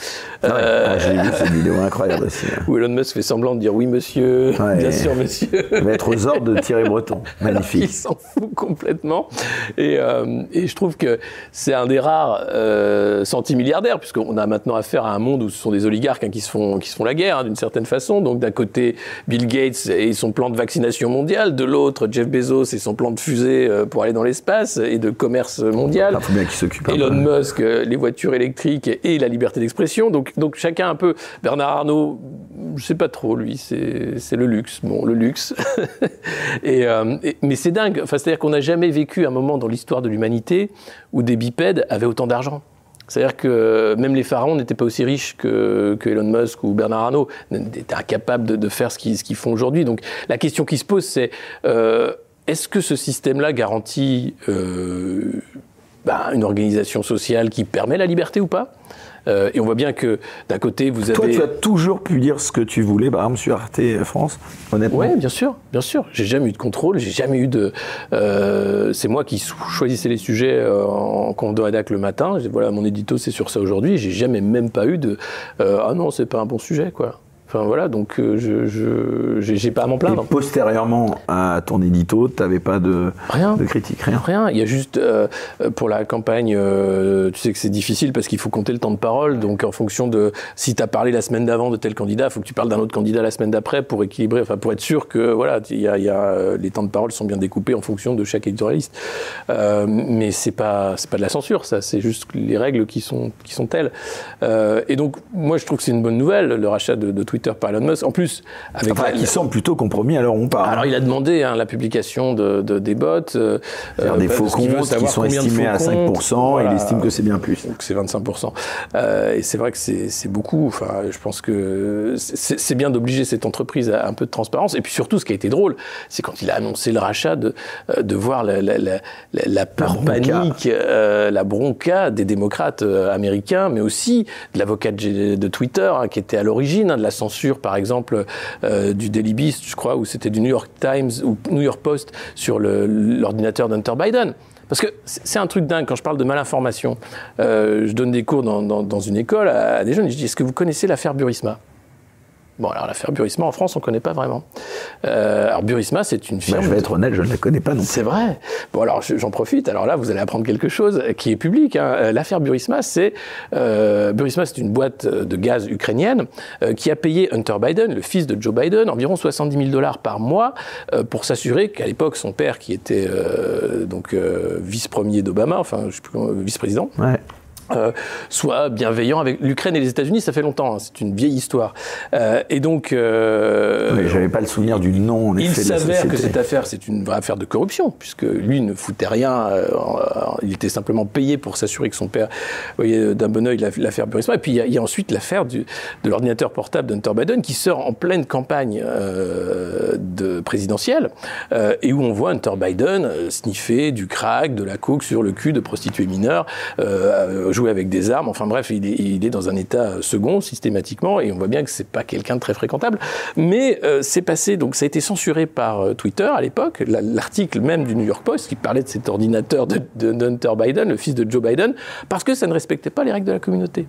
Ah euh, J'ai vu cette vidéo [laughs] incroyable aussi. Hein. Où Elon Musk fait semblant de dire oui monsieur, bien sûr monsieur. Il être aux ordres de Thierry Breton. [laughs] Magnifique. il s'en fout complètement. Et, euh, et, je trouve que c'est un des rares euh, centimilliardaires, puisqu'on a maintenant affaire à un monde où ce sont des oligarques hein, qui, se font, qui se font la guerre hein, d'une certaine façon. Donc d'un côté Bill Gates et son plan de vaccination mondiale, de l'autre Jeff Bezos et son plan de fusée pour aller dans l'espace et de commerce mondial. Il faut bien qu'il s'occupe. Elon Musk, les voitures électriques et la liberté d'expression. Donc, donc chacun un peu. Bernard Arnault, je sais pas trop, lui, c'est le luxe. Bon, le luxe. [laughs] Euh, mais c'est dingue. C'est-à-dire qu'on n'a jamais vécu un moment dans l'histoire de l'humanité où des bipèdes avaient autant d'argent. C'est-à-dire que même les pharaons n'étaient pas aussi riches que, Elon Musk ou Bernard Arnault, étaient incapables de, faire ce qu'ils font aujourd'hui. Donc la question qui se pose, c'est euh, est-ce que ce système-là garantit euh, ben, une organisation sociale qui permet la liberté ou pas euh, et on voit bien que d'un côté, vous avez. Toi, tu as toujours pu dire ce que tu voulais, par exemple, sur Arte France, honnêtement. Oui, bien sûr, bien sûr. J'ai jamais eu de contrôle, j'ai jamais eu de. Euh, c'est moi qui choisissais les sujets euh, en rédac le matin. Voilà, mon édito, c'est sur ça aujourd'hui. J'ai jamais même pas eu de. ah non, c'est pas un bon sujet, quoi. Enfin voilà, donc euh, je j'ai pas à m'en plaindre. Et postérieurement à ton édito, tu n'avais pas de, rien. de critique, rien Rien, il y a juste euh, pour la campagne, euh, tu sais que c'est difficile parce qu'il faut compter le temps de parole, donc en fonction de si tu as parlé la semaine d'avant de tel candidat, il faut que tu parles d'un autre candidat la semaine d'après pour équilibrer, enfin pour être sûr que voilà, y y a, les temps de parole sont bien découpés en fonction de chaque éditorialiste. mais c'est pas c'est pas de la censure, ça, c'est juste les règles qui sont qui sont telles. et donc moi je trouve que c'est une bonne nouvelle le rachat de, de Twitter par Elon Musk. En plus, avec enfin, qui semble plutôt compromis alors on parle. Alors il a demandé hein, la publication de, des bots. Euh, euh des faux comptes qui sont estimés à 5%, et il estime que c'est bien plus. Donc c'est 25%. Euh, et c'est vrai que c'est beaucoup. Enfin, je pense que c'est bien d'obliger cette entreprise à un peu de transparence. Et puis surtout, ce qui a été drôle, c'est quand il a annoncé le rachat de, euh, de voir la, la, la, la peur panique, euh, la bronca des démocrates euh, américains, mais aussi de l'avocat de, de, Twitter hein, qui était à l'origine hein, de la censure, par exemple, du Daily Beast, je crois, ou c'était du New York Times ou New York Post sur l'ordinateur d'Hunter Biden. Parce que c'est un truc dingue, quand je parle de malinformation, euh, je donne des cours dans, dans, dans, une école à, des jeunes, je dis, est-ce que vous connaissez l'affaire Burisma? Bon, alors l'affaire Burisma en France, on ne connaît pas vraiment. Euh, alors Burisma, c'est une firme. Bah, je vais être honnête, je ne la connais pas non C'est vrai. Bon, alors j'en profite. Alors là, vous allez apprendre quelque chose qui est public. Hein. Euh, l'affaire Burisma, c'est euh, Burisma, c'est une boîte de gaz ukrainienne euh, qui a payé Hunter Biden, le fils de Joe Biden, environ 70 000 dollars par mois pour s'assurer qu'à l'époque, son père, qui était donc vice-premier d'Obama, enfin, je sais plus vice-président. Ouais. Euh, soit bienveillant avec l'Ukraine et les États-Unis, ça fait longtemps, hein, c'est une vieille histoire. Euh, et donc, euh, oui, j'avais pas le souvenir du nom. En il s'avère que cette affaire, c'est une vraie affaire de corruption, puisque lui ne foutait rien. Euh, il était simplement payé pour s'assurer que son père voyait d'un bon oeil l'affaire Burisma. Et puis il y, a, il y a ensuite l'affaire de l'ordinateur portable d'Hunter Biden qui sort en pleine campagne euh, de présidentielle et où on voit Hunter Biden sniffer du crack, de la coke sur le cul de prostituées mineures jouer avec des armes. Enfin bref, il est, dans un état second systématiquement et on voit bien que c'est pas quelqu'un de très fréquentable. Mais euh, c'est passé, donc ça a été censuré par euh, Twitter à l'époque. L'article même du New York Post qui parlait de cet ordinateur de, de Hunter Biden, le fils de Joe Biden, parce que ça ne respectait pas les règles de la communauté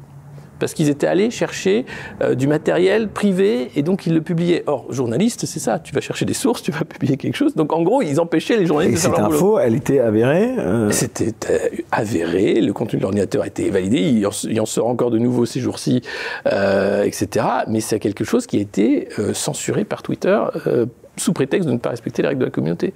parce qu'ils étaient allés chercher euh, du matériel privé et donc ils le publiaient. Or, journaliste, c'est ça, tu vas chercher des sources, tu vas [laughs] publier quelque chose. Donc en gros, ils empêchaient les journalistes et de faire leur info, elle était avérée euh... C'était euh, avéré, le contenu de l'ordinateur a été validé, il en, il en, sort encore de nouveau ces jours-ci, euh, etc. Mais c'est quelque chose qui a été censuré par Twitter sous prétexte de ne pas respecter les règles de la communauté.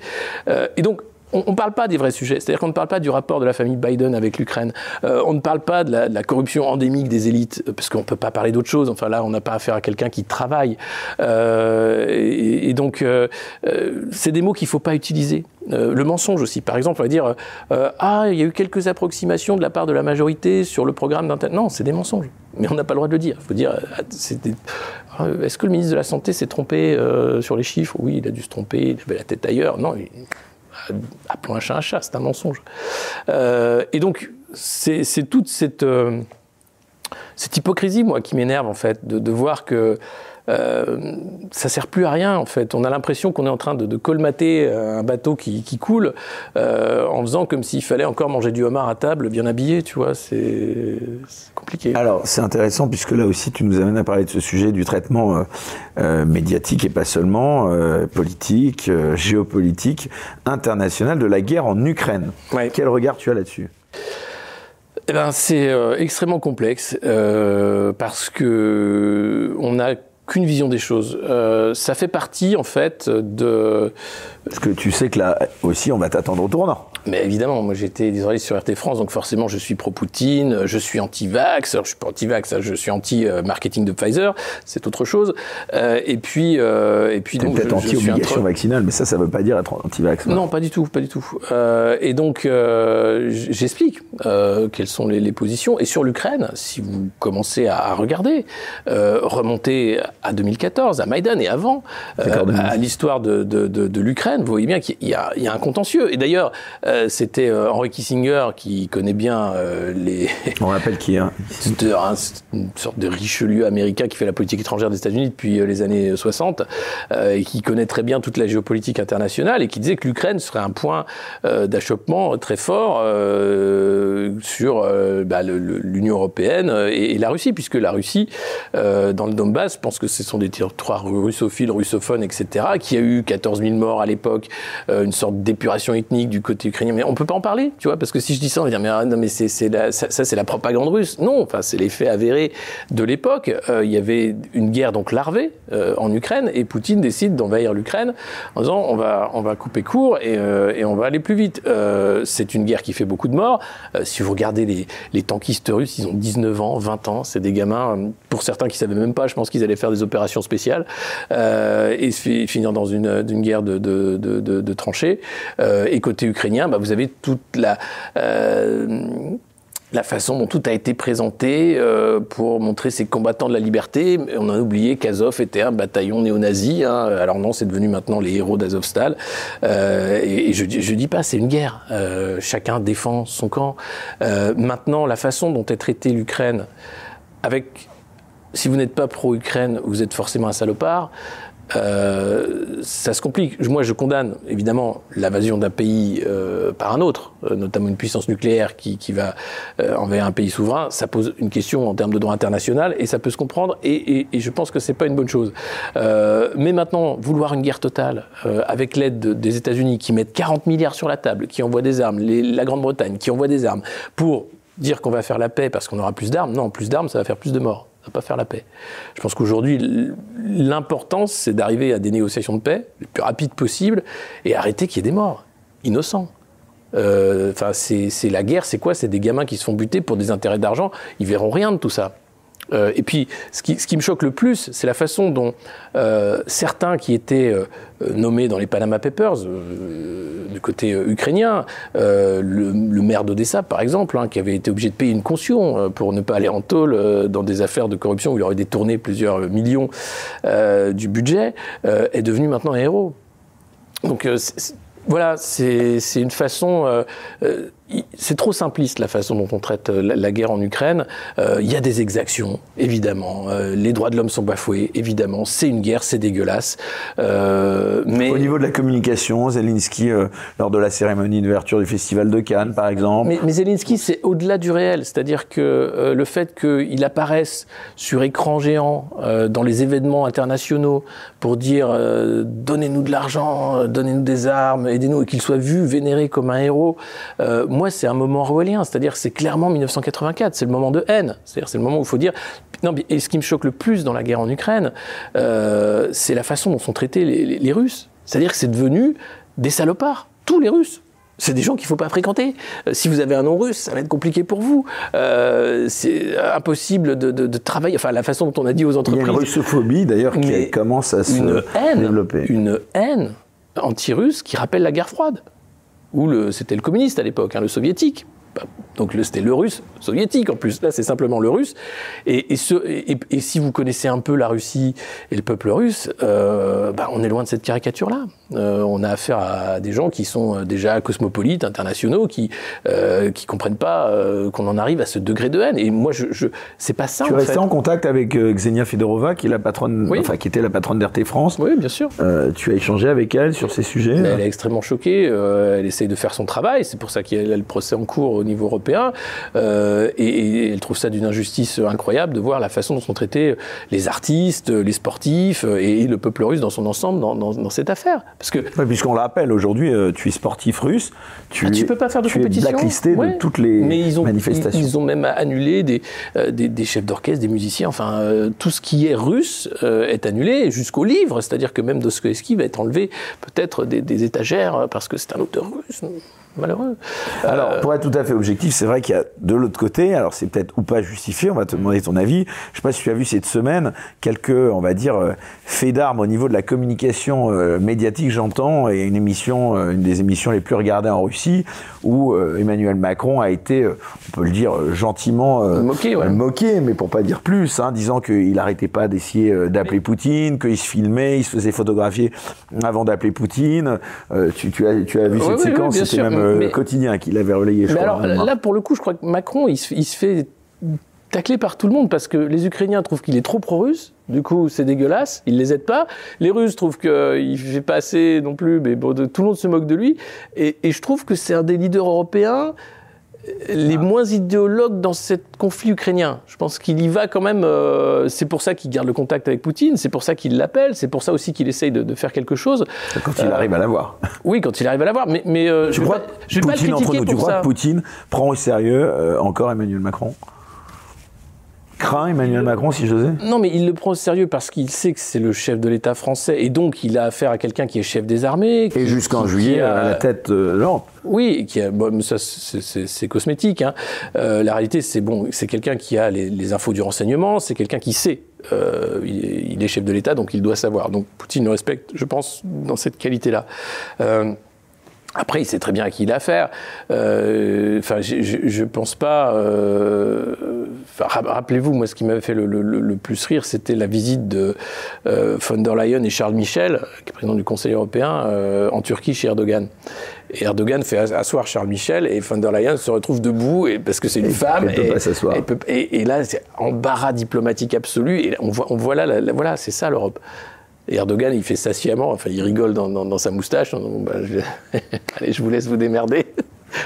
et donc, on ne parle pas des vrais sujets. C'est-à-dire qu'on ne parle pas du rapport de la famille Biden avec l'Ukraine. Euh, on ne parle pas de la, corruption endémique des élites, parce qu'on ne peut pas parler d'autre chose. Enfin là, on n'a pas affaire à quelqu'un qui travaille. Euh, et, donc, euh, euh c'est des mots qu'il ne faut pas utiliser. Euh, le mensonge aussi. Par exemple, on va dire euh, Ah, il y a eu quelques approximations de la part de la majorité sur le programme d'Internet. Non, c'est des mensonges. Mais on n'a pas le droit de le dire. Il faut dire Est-ce que le ministre de la Santé s'est trompé sur les chiffres? Oui, il a dû se tromper, il avait la tête ailleurs. Non, il appelons un chat un chat, c'est un mensonge. Euh, et donc, c'est toute cette, euh, cette hypocrisie, moi, qui m'énerve, en fait, de, de voir que euh, ça sert plus à rien en fait. On a l'impression qu'on est en train de, de, colmater euh, un bateau qui, qui coule euh, en faisant comme s'il fallait encore manger du homard à table bien habillé, tu vois. C'est compliqué. Alors c'est intéressant puisque là aussi tu nous amènes à parler de ce sujet du traitement euh, médiatique et pas seulement politique, géopolitique, international de la guerre en Ukraine. Ouais. Quel regard tu as là-dessus? Eh ben, c'est extrêmement complexe parce que on a qu'une vision des choses. Euh, ça fait partie en fait de. Parce que tu sais que là aussi, on va t'attendre au tournant. Mais évidemment, moi j'étais journaliste sur RT France, donc forcément je suis pro-Poutine, je suis anti-vax, je suis pas anti-vax, je suis anti-marketing de Pfizer, c'est autre chose. Euh, et puis, euh, et puis donc peut-être anti-obligation entre... vaccinale, mais ça, ça veut pas dire être anti-vax. Non, pas du tout, pas du tout. Euh, et donc euh, j'explique euh, quelles sont les, les, positions. Et sur l'Ukraine, si vous commencez à, à regarder, euh, remonter à 2014, à Maïdan et avant, à l'histoire de, de, de, de l'Ukraine, vous voyez bien qu'il y, y, a un contentieux. Et d'ailleurs, c'était Henry Kissinger qui connaît bien les. On rappelle qui hein [laughs] C'est une sorte de Richelieu américain qui fait la politique étrangère des États-Unis depuis les années 60 et qui connaît très bien toute la géopolitique internationale et qui disait que l'Ukraine serait un point d'achoppement très fort sur bah, l'Union européenne et, la Russie, puisque la Russie, dans le Donbass, je pense que ce sont des territoires russophiles, russophones, etc., qui a eu 14 000 morts à l'époque, euh, une sorte d'épuration ethnique du côté ukrainien. Mais on peut pas en parler, tu vois, parce que si je dis ça, on va dire, mais, ah, non, mais c'est, ça, ça c'est la propagande russe. Non, enfin, c'est les faits avérés de l'époque. Euh, il y avait une guerre donc larvée euh, en Ukraine, et Poutine décide d'envahir l'Ukraine en disant, on va, on va couper court et, et on va aller plus vite. c'est une guerre qui fait beaucoup de morts. si vous regardez les, les tankistes russes, ils ont 19 ans, 20 ans, c'est des gamins, pour certains qui savaient même pas, je pense qu'ils allaient faire des opérations spéciales. Euh, et finir dans une, guerre de, tranchées. Euh, et côté ukrainien, bah, vous avez toute la euh, la façon dont tout a été présenté pour montrer ces combattants de la liberté. On a oublié qu'Azov était un bataillon néo-nazi. Hein. Alors non, c'est devenu maintenant les héros d'Azovstal. et, je, je dis pas, c'est une guerre. chacun défend son camp. maintenant, la façon dont est traitée l'Ukraine, avec si vous n'êtes pas pro-Ukraine, vous êtes forcément un salopard. Euh, ça se complique. Moi, je condamne évidemment l'invasion d'un pays euh, par un autre, euh, notamment une puissance nucléaire qui, va envers un pays souverain. Ça pose une question en termes de droit international et ça peut se comprendre. Et, je pense que c'est pas une bonne chose. mais maintenant, vouloir une guerre totale avec l'aide des États-Unis qui mettent 40 milliards sur la table, qui envoient des armes, la Grande-Bretagne qui envoie des armes pour dire qu'on va faire la paix parce qu'on aura plus d'armes. Non, plus d'armes, ça va faire plus de morts. Ça va pas faire la paix. Je pense qu'aujourd'hui, l'importance, c'est d'arriver à des négociations de paix le plus rapide possible et arrêter qu'il y ait des morts innocents. Euh, c'est la guerre, c'est quoi? C'est des gamins qui se font buter pour des intérêts d'argent. Ils verront rien de tout ça. Euh, et puis, ce qui, me choque le plus, c'est la façon dont euh, certains qui étaient euh, nommés dans les Panama Papers, du côté ukrainien, le, le, maire d'Odessa, par exemple, hein, qui avait été obligé de payer une caution pour ne pas aller en tôle dans des affaires de corruption où il aurait détourné plusieurs millions du budget, est devenu maintenant un héros. Donc, voilà, c'est une façon c'est trop simpliste la façon dont on traite euh, la, guerre en Ukraine. Euh, il y a des exactions, évidemment. Euh, les droits de l'homme sont bafoués, évidemment. C'est une guerre, c'est dégueulasse. mais au niveau de la communication, Zelensky lors de la cérémonie d'ouverture du festival de Cannes, par exemple. Mais, mais Zelensky, c'est au-delà du réel. C'est-à-dire que le fait qu'il apparaisse sur écran géant dans les événements internationaux pour dire donnez-nous de l'argent, donnez-nous des armes, aidez-nous, et qu'il soit vu, vénéré comme un héros. moi, moi, c'est un moment orwellien, c'est-à-dire c'est clairement 1984, c'est le moment de haine, c'est-à-dire c'est le moment où il faut dire. Non, et ce qui me choque le plus dans la guerre en Ukraine, euh, c'est la façon dont sont traités les, Russes. C'est-à-dire que c'est devenu des salopards, tous les Russes. C'est des gens qu'il ne faut pas fréquenter. Euh, si vous avez un nom russe, ça va être compliqué pour vous. Euh, c'est impossible de, travailler. Enfin, la façon dont on a dit aux entreprises. Il y a une russophobie d'ailleurs qui commence à se développer. Une haine anti-russe qui rappelle la guerre froide ou c'était le communiste à l'époque, hein, le soviétique. Bah, donc c'était le russe soviétique en plus. Là, c'est simplement le russe. Et, et, si vous connaissez un peu la Russie et le peuple russe, euh, bah, on est loin de cette caricature-là. Euh, on a affaire à des gens qui sont euh, déjà cosmopolites, internationaux, qui euh, qui comprennent pas qu'on en arrive à ce degré de haine. Et moi, je, je c'est pas ça. Tu en restais en contact avec Xenia Fedorova, qui est la patronne, enfin qui était la patronne d'RT France. Oui, bien sûr. tu as échangé avec elle sur ces sujets. elle est extrêmement choquée. elle essaye de faire son travail. C'est pour ça qu'il y a le procès en cours au niveau européen. Et, et, elle trouve ça d'une injustice incroyable de voir la façon dont sont traités les artistes, les sportifs et, le peuple russe dans son ensemble dans, dans, dans cette affaire. Parce que puisqu'on l'appelle aujourd'hui, euh, tu es sportif russe, tu, ah, peux pas faire de tu compétition. es blacklisté de toutes les Mais ils ont, manifestations. Ils, ont même annulé des, euh, des, chefs d'orchestre, des musiciens. Enfin, euh, tout ce qui est russe est annulé jusqu'au livre. C'est-à-dire que même Dostoevsky va être enlevé peut-être des, des étagères parce que c'est un auteur russe malheureux. Alors, euh, pour être tout à fait objectif, c'est vrai qu'il y a de l'autre côté, alors c'est peut-être ou pas justifié, on va te demander ton avis. Je sais pas si tu as vu cette semaine quelques, on va dire, euh, faits d'armes au niveau de la communication euh, médiatique, j'entends, et une émission, une des émissions les plus regardées en Russie, où Emmanuel Macron a été, on peut le dire, gentiment moqué, ouais. moqué, mais pour pas dire plus, hein, disant qu'il n'arrêtait pas d'essayer d'appeler Poutine, qu'il se filmait, il se faisait photographier avant d'appeler Poutine. Tu, tu, as, tu as vu cette séquence, c'était même le quotidien qu'il avait relayé. mais alors là, pour le coup, je crois que Macron, il se, il se fait tacler par tout le monde parce que les Ukrainiens trouvent qu'il est trop pro-russe. Du coup, c'est dégueulasse. Il les aide pas. Les Russes trouvent qu'il fait pas assez non plus. Mais bon, tout le monde se moque de lui. Et, je trouve que c'est un des leaders européens les ah. moins idéologues dans ce conflit ukrainien. Je pense qu'il y va quand même. Euh, c'est pour ça qu'il garde le contact avec Poutine. C'est pour ça qu'il l'appelle. C'est pour ça aussi qu'il essaye de, faire quelque chose. Quand il arrive à l'avoir. Oui, quand il arrive à l'avoir. Mais, mais euh, je ne vais, pas, je vais pas le critiquer pour tu crois que Poutine prend au sérieux euh, encore Emmanuel Macron? Craint Emmanuel Macron, si j'osais Non, mais il le prend au sérieux parce qu'il sait que c'est le chef de l'État français et donc il a affaire à quelqu'un qui est chef des armées. et jusqu'en juillet, à la tête de l'Europe. Oui, qui a, bon, ça c'est cosmétique. Hein. Euh, la réalité, c'est bon, c'est quelqu'un qui a les, infos du renseignement, c'est quelqu'un qui sait. Euh, il, est chef de l'État, donc il doit savoir. Donc Poutine le respecte, je pense, dans cette qualité-là. Euh, après, il sait très bien à qui il a affaire. Euh, enfin, je ne pense pas. Euh, rappelez-vous, moi, ce qui m'avait fait le, plus rire, c'était la visite de euh, von der Leyen et Charles Michel, qui est président du Conseil européen, en Turquie chez Erdogan. Et Erdogan fait asseoir Charles Michel et von der Leyen se retrouve debout et, parce que c'est une femme. Elle et, peut pas et, et, là, c'est embarras diplomatique absolu. Et on voit, on voit là, voilà, c'est ça l'Europe. Et Erdogan, il fait ça sciemment, enfin, il rigole dans, sa moustache. Bah, [laughs] allez, je vous laisse vous démerder.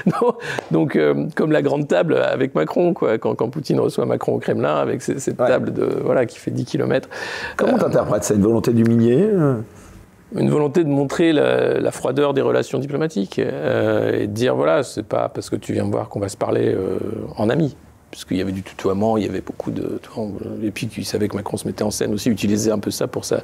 [laughs] donc, euh, comme la grande table avec Macron, quoi, quand, Poutine reçoit Macron au Kremlin, avec cette, table de, voilà, qui fait 10 km. Comment euh, tu interprètes ça Une volonté d'humilier euh? Une volonté de montrer la, froideur des relations diplomatiques et de dire voilà, c'est pas parce que tu viens me voir qu'on va se parler en amis puisqu'il y avait du tutoiement, il y avait beaucoup de... Et puis il savait que Macron se mettait en scène aussi, utilisait un peu ça pour sa,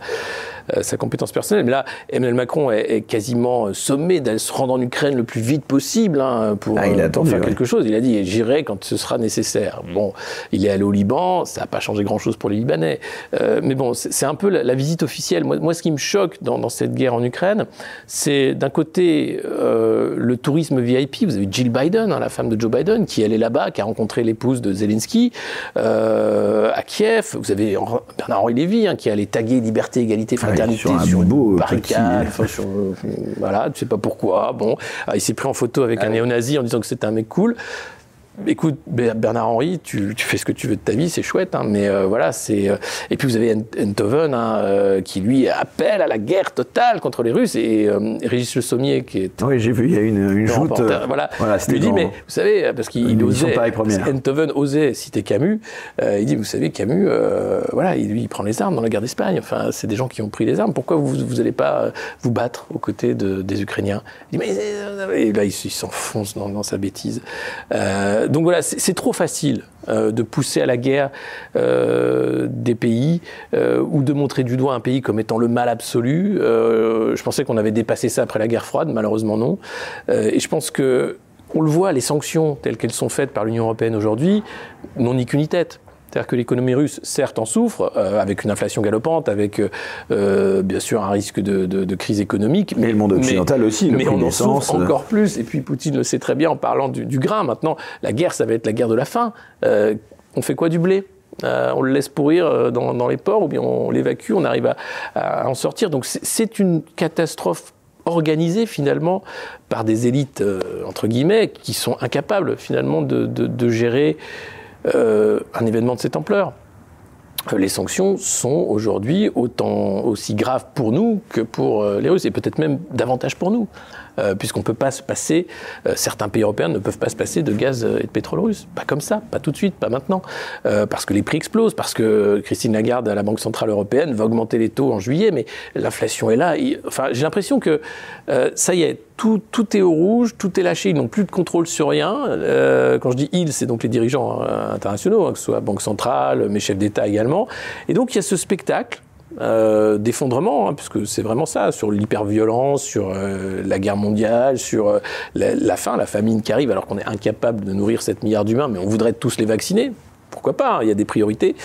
euh, sa compétence personnelle. Mais là, Emmanuel Macron est, quasiment euh, sommé d'aller se rendre en Ukraine le plus vite possible hein, pour, ah, il a faire quelque chose. Il a dit j'irai quand ce sera nécessaire. Bon, il est allé au Liban, ça n'a pas changé grand-chose pour les Libanais. Euh, mais bon, c'est un peu la, visite officielle. Moi, moi, ce qui me choque dans, dans cette guerre en Ukraine, c'est d'un côté le tourisme VIP. Vous avez Jill Biden, hein, la femme de Joe Biden, qui allait là-bas, qui a rencontré l'épouse de Zelensky à Kiev. Vous avez Bernard-Henri Lévy, hein, qui allait taguer liberté, égalité, fraternité sur, un sur beau barricade, sur, voilà, tu sais pas pourquoi. Bon, ah, il s'est pris en photo avec un néo-nazi en disant que c'était un mec cool. Écoute, Bernard Henry, tu, fais ce que tu veux de ta vie, c'est chouette, hein, mais euh, voilà, c'est. Euh, et puis vous avez Enthoven hein, euh, qui lui appelle à la guerre totale contre les Russes et Régis Le Sommier qui est. Oui, j'ai vu, il y a une, une joute. voilà, voilà lui dit, mais vous savez, parce qu'il osait. Enthoven osait citer Camus. il dit, vous savez, Camus, voilà, il, lui, il prend les armes dans la guerre d'Espagne. Enfin, c'est des gens qui ont pris les armes. Pourquoi vous n'allez pas vous battre aux côtés de, des Ukrainiens? Il dit, mais et là, il, s'enfonce dans, dans, sa bêtise. Euh, donc voilà, c'est trop facile euh, de pousser à la guerre euh, des pays ou de montrer du doigt un pays comme étant le mal absolu. je pensais qu'on avait dépassé ça après la guerre froide, malheureusement non. et je pense que on le voit, les sanctions telles qu'elles sont faites par l'Union européenne aujourd'hui n'ont ni qu'une tête. C'est-à-dire que l'économie russe, certes, en souffre, euh, avec une inflation galopante, avec euh, euh, bien sûr un risque de, crise économique. Mais, le monde occidental aussi, le mais on en souffre encore plus. Et puis Poutine le sait très bien en parlant du, grain. Maintenant, la guerre, ça va être la guerre de la faim. on fait quoi du blé? On le laisse pourrir dans, les ports ou bien on l'évacue, on arrive à, en sortir. Donc c'est une catastrophe organisée finalement par des élites entre guillemets qui sont incapables finalement de, de gérer euh, un événement de cette ampleur. Euh, les sanctions sont aujourd'hui autant aussi graves pour nous que pour euh, les Russes, et peut-être même davantage pour nous. Euh, puisqu'on ne peut pas se passer, euh, certains pays européens ne peuvent pas se passer de gaz et de pétrole russe. Pas comme ça, pas tout de suite, pas maintenant. Euh, parce que les prix explosent, parce que Christine Lagarde à la Banque Centrale Européenne va augmenter les taux en juillet, mais l'inflation est là. enfin, j'ai l'impression que ça y est, tout, tout, est au rouge, tout est lâché, ils n'ont plus de contrôle sur rien. quand je dis ils, c'est donc les dirigeants internationaux, hein, que ce soit Banque Centrale, mes chefs d'État également. Et donc il y a ce spectacle euh, d'effondrement, hein, puisque c'est vraiment ça, sur l'hyperviolence, sur euh, la guerre mondiale, sur euh, la, faim, la famine qui arrive, alors qu'on est incapable de nourrir 7 milliards d'humains, mais on voudrait tous les vacciner. Pourquoi pas hein, Il y a des priorités.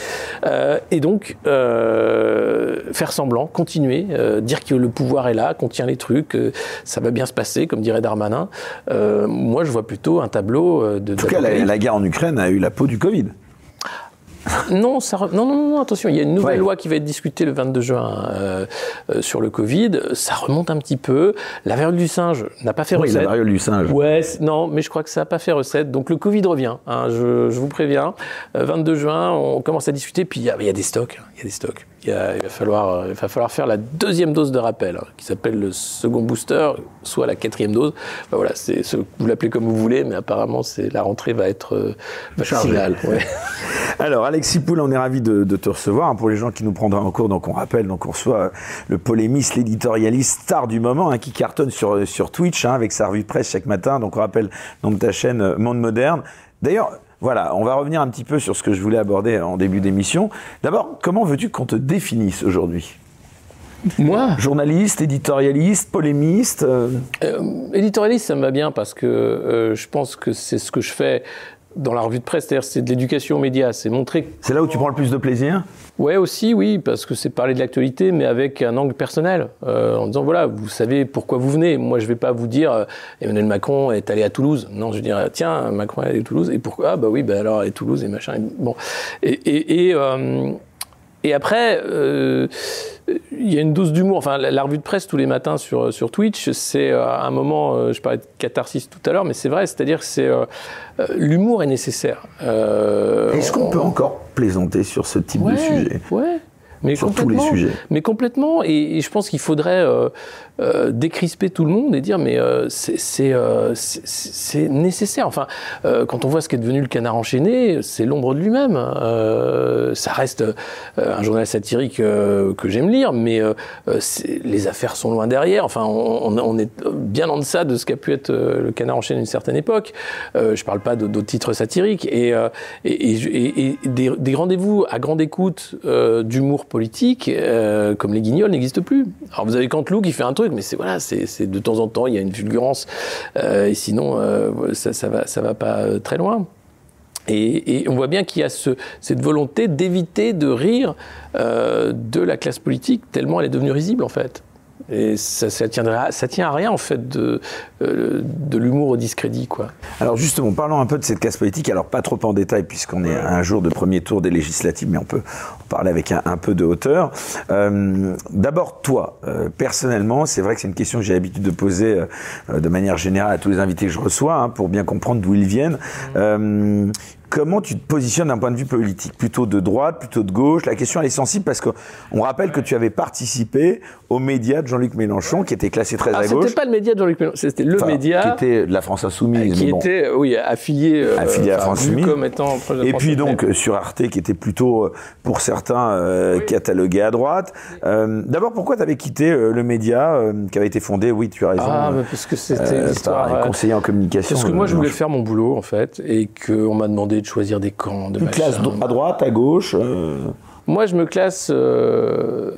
et donc, faire semblant, continuer, dire que le pouvoir est là, qu'on tient les trucs, ça va bien se passer, comme dirait Darmanin. moi, je vois plutôt un tableau de... En tout cas, la, la guerre en Ukraine a eu la peau du Covid. Non, ça non, non, non, attention, il y a une nouvelle loi qui va être discutée le 22 juin euh, euh, sur le Covid. Ça remonte un petit peu. La variole du singe n'a pas fait oui, recette. la variole du singe. Ouais, non, mais je crois que ça n'a pas fait recette. Donc le Covid revient, hein, je, vous préviens. 22 juin, on commence à discuter, puis il y, y, a des stocks. Il y a des stocks il, va falloir, il va falloir faire la deuxième dose de rappel, hein, qui s'appelle le second booster, soit la quatrième dose. voilà, c'est, vous l'appelez comme vous voulez, mais apparemment, c'est, la rentrée va être euh, vaccinale. [laughs] Alors, Alexis Poul, on est ravi de, te recevoir. Pour les gens qui nous prendraient en cours, donc on rappelle, donc on reçoit euh, le polémiste, l'éditorialiste star du moment, hein, qui cartonne sur, sur Twitch hein, avec sa revue de presse chaque matin. Donc on rappelle, nom de ta chaîne euh, Monde Moderne. D'ailleurs, voilà, on va revenir un petit peu sur ce que je voulais aborder en début d'émission. D'abord, comment veux-tu qu'on te définisse aujourd'hui? Moi? Journaliste, éditorialiste, polémiste euh euh, Éditorialiste, ça me va bien parce que euh, je pense que c'est ce que je fais dans la revue de presse, c'est-à-dire c'est de l'éducation aux médias, c'est montrer. C'est là où tu prends le plus de plaisir? Ouais, aussi, oui, parce que c'est parler de l'actualité, mais avec un angle personnel, euh, en disant voilà, vous savez pourquoi vous venez. Moi, je vais pas vous dire euh, Emmanuel Macron est allé à Toulouse. Non, je vais dire tiens, Macron est allé à Toulouse et pourquoi? Ah bah oui, bah alors Toulouse et machin. bon, et, et, et, euh, et après. Euh, il y a une dose d'humour. Enfin, la, revue de presse tous les matins sur, sur Twitch, c'est euh, un moment, euh, je parlais de catharsis tout à l'heure, mais c'est vrai, c'est-à-dire que c'est euh, l'humour est nécessaire. Est-ce qu'on peut encore plaisanter sur ce type de sujet? Ouais. Mais sur tous les sujets. Mais complètement. Et, je pense qu'il faudrait euh, euh, décrisper tout le monde et dire mais euh, c'est nécessaire. Enfin, quand on voit ce qu'est devenu le canard enchaîné, c'est l'ombre de lui-même. ça reste un journal satirique que j'aime lire, mais les affaires sont loin derrière. Enfin, on, est bien en deçà de ce qu'a pu être le canard enchaîné à une certaine époque. je ne parle pas d'autres titres satiriques. Et, et, et des, des rendez-vous à grande écoute d'humour politique, euh, comme les guignols, n'existent plus. Alors vous avez Canteloup qui fait un truc, mais c'est voilà, c'est de temps en temps, il y a une fulgurance, euh, et sinon, euh, ça, ça va, ça va pas très loin. Et, on voit bien qu'il y a ce, cette volonté d'éviter de rire de la classe politique, tellement elle est devenue risible en fait. Et ça, ça, tiendra, ça tient à rien, en fait, de, euh, de l'humour au discrédit, quoi. Alors, justement, parlons un peu de cette casse politique. Alors, pas trop en détail, puisqu'on est à un jour de premier tour des législatives, mais on peut en parler avec un, peu de hauteur. Euh, D'abord, toi, euh, personnellement, c'est vrai que c'est une question que j'ai l'habitude de poser euh, de manière générale à tous les invités que je reçois, hein, pour bien comprendre d'où ils viennent. Comment tu te positionnes d'un point de vue politique? Plutôt de droite, plutôt de gauche? La question elle est sensible parce qu'on rappelle que tu avais participé aux médias de Jean-Luc Mélenchon qui était classé très à gauche. C'était pas le média de Jean-Luc Mélenchon, c'était le média qui était de la France Insoumise, qui était oui affilié, euh, affilié à France Insoumise, comme étant et puis donc sur Arte qui était plutôt euh, pour certains euh, catalogué à droite. D'abord pourquoi tu avais quitté le média qui avait été fondé? Oui, tu as raison. Ah, parce que c'était conseiller en communication. Parce que moi je voulais faire mon boulot en fait et qu'on m'a demandé de choisir des camps. De tu classes à droite, à gauche euh Moi, je me classe. Euh...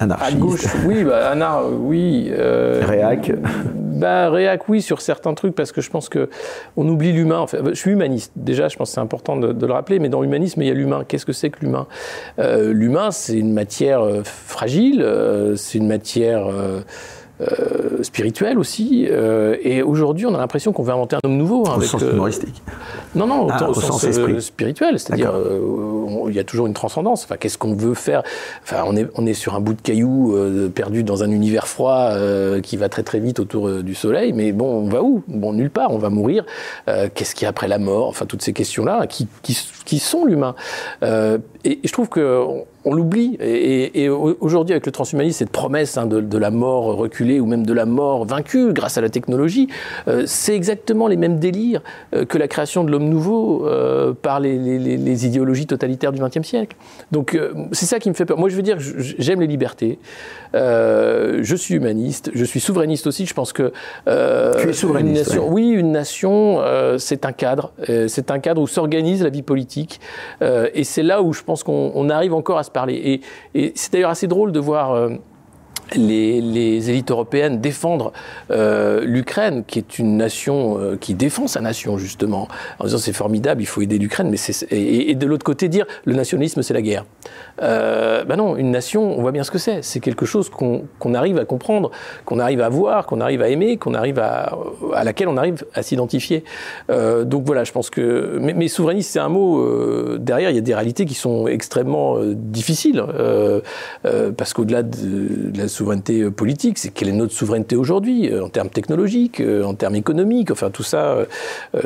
Anarchiste. À gauche, oui, bah, anar, oui. Euh... Réac. Bah, réac, oui, sur certains trucs, parce que je pense que on oublie l'humain. En fait. Je suis humaniste. Déjà, je pense que c'est important de, de, le rappeler, mais dans l'humanisme, il y a l'humain. Qu'est-ce que c'est que l'humain? L'humain, c'est une matière fragile, c'est une matière euh, spirituel aussi. Euh, et aujourd'hui, on a l'impression qu'on veut inventer un homme nouveau. Hein, au sens euh, humoristique Non, non, ah, au, sens, spirituel. C'est-à-dire, il y a toujours une transcendance. Enfin, qu'est-ce qu'on veut faire? Enfin, on est, on est sur un bout de caillou perdu dans un univers froid qui va très très vite autour du soleil. Mais bon, on va où? Bon, nulle part. On va mourir. qu'est-ce qu'il y a après la mort? Enfin, toutes ces questions-là qui, qui, qui sont l'humain. et, je trouve que on l'oublie. Et, aujourd'hui, avec le transhumanisme, cette promesse hein, de, la mort reculée ou même de la mort vaincue grâce à la technologie, euh, c'est exactement les mêmes délires euh, que la création de l'homme nouveau euh, par les, idéologies totalitaires du XXe siècle. Donc c'est ça qui me fait peur. Moi, je veux dire, j'aime les libertés. je suis humaniste, je suis souverainiste aussi. Je pense que tu es souverainiste. Une nation, oui, une nation, c'est un cadre. c'est un cadre où s'organise la vie politique. et c'est là où je pense qu'on arrive encore à se parler. Et, c'est d'ailleurs assez drôle de voir les, élites européennes défendre euh, l'Ukraine, qui est une nation euh, qui défend sa nation justement, en disant c'est formidable, il faut aider l'Ukraine, mais c'est et, de l'autre côté dire le nationalisme c'est la guerre. Ben non, une nation, on voit bien ce que c'est. C'est quelque chose qu'on arrive à comprendre, qu'on arrive à voir, qu'on arrive à aimer, qu'on arrive à, à laquelle on arrive à s'identifier. Donc voilà, je pense que mais, mais souverainiste c'est un mot. derrière, il y a des réalités qui sont extrêmement difficiles parce qu'au-delà de, de la souveraineté euh, politique, c'est quelle est notre souveraineté aujourd'hui, euh, en termes technologiques, euh, en termes économiques, enfin tout ça,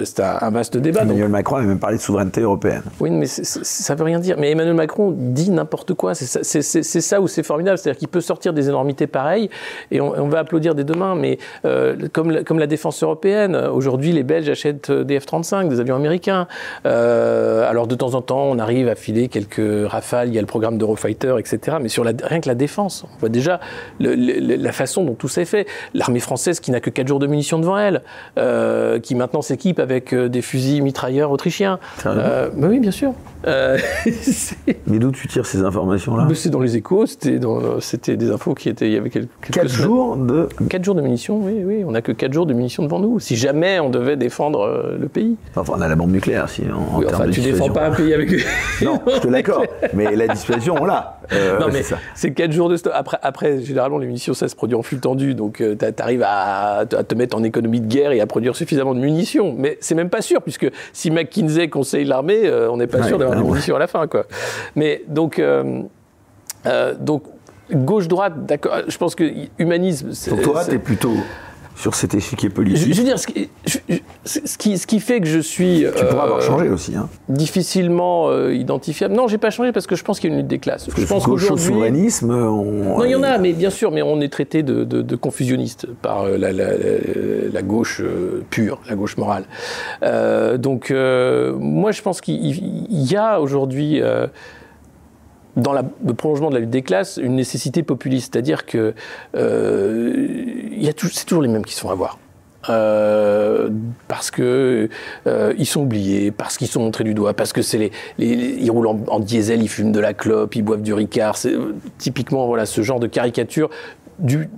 c'est un, vaste débat. Emmanuel Macron a même parlé de souveraineté européenne. Oui, mais ça veut rien dire. Mais Emmanuel Macron dit n'importe quoi, c'est ça, où c'est formidable, c'est-à-dire qu'il peut sortir des énormités pareilles, et on, va applaudir dès demain, mais comme, la, comme la défense européenne, aujourd'hui les Belges achètent des F-35, des avions américains, alors de temps en temps on arrive à filer quelques rafales, il y a le programme d'Eurofighter, etc., mais sur la, rien que la défense, on voit déjà le, la façon dont tout s'est fait. L'armée française qui n'a que 4 jours de munitions devant elle, euh, qui maintenant s'équipe avec euh, des fusils mitrailleurs autrichiens. Euh, bah oui, bien sûr. Euh, [laughs] Mais d'où tu tires ces informations-là? C'est dans les échos, c'était des infos qui étaient. Il y avait quelques, 4 jours de. 4 jours de munitions, oui, oui. On n'a que 4 jours de munitions devant nous. Si jamais on devait défendre le pays. Enfin, on a la bombe nucléaire, si. En, oui, enfin, tu défends pas un pays avec. non, je te [laughs] l'accorde. Mais la dissuasion, on l'a. Non, mais c'est 4 jours de stock. Après, après, généralement, les munitions, ça se produit en flux tendu. Donc, euh, tu arrives à, te mettre en économie de guerre et à produire suffisamment de munitions. Mais c'est même pas sûr, puisque si McKinsey conseille l'armée, euh, on n'est pas sûr d'avoir des munitions à la fin. Quoi. Mais donc, euh, donc gauche-droite, d'accord. Je pense que humanisme. Pour toi, tu es plutôt sur cet échiquier politique. Je, veux dire, ce qui, ce, qui, ce qui, fait que je suis. Tu pourrais avoir euh, changé aussi. Hein. Difficilement euh, identifiable. Non, j'ai pas changé parce que je pense qu'il y a une lutte des classes. je pense qu'aujourd'hui. souverainisme. Non, il y en a, mais bien sûr, mais on est traité de, de, confusionniste par euh, la, la, la, gauche pure, la gauche morale. donc, moi, je pense qu'il y a aujourd'hui dans le prolongement de la lutte des classes, une nécessité populiste, c'est-à-dire que euh, c'est toujours les mêmes qui se font avoir. Euh, parce que euh, ils sont oubliés, parce qu'ils sont montrés du doigt, parce que c'est les, ils roulent en, diesel, ils fument de la clope, ils boivent du Ricard. C'est typiquement voilà ce genre de caricature du,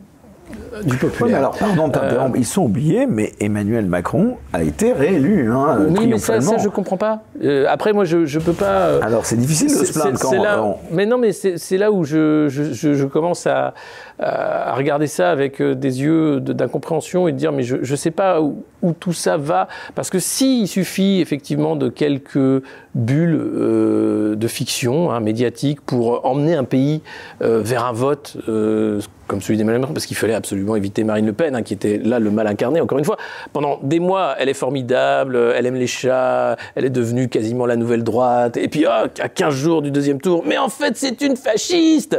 du populaire. alors, pardon euh, ils sont oubliés, mais Emmanuel Macron a été réélu. Hein, oui, mais ça, ça, je comprends pas. Euh, après, moi, je, je peux pas. Euh, alors, c'est difficile de se plaindre quand. Là, mais non, mais c'est là où je, je, je commence à, à, regarder ça avec des yeux d'incompréhension et de dire, mais je ne sais pas où, où, tout ça va. Parce que s'il suffit effectivement de quelques bulles de fiction hein, médiatique pour emmener un pays vers un vote comme celui d'Emmanuel Macron, parce qu'il fallait absolument éviter Marine Le Pen, hein, qui était là le mal incarné, encore une fois. Pendant des mois, elle est formidable, elle aime les chats, elle est devenue quasiment la nouvelle droite, et puis oh, à 15 jours du deuxième tour, mais en fait c'est une fasciste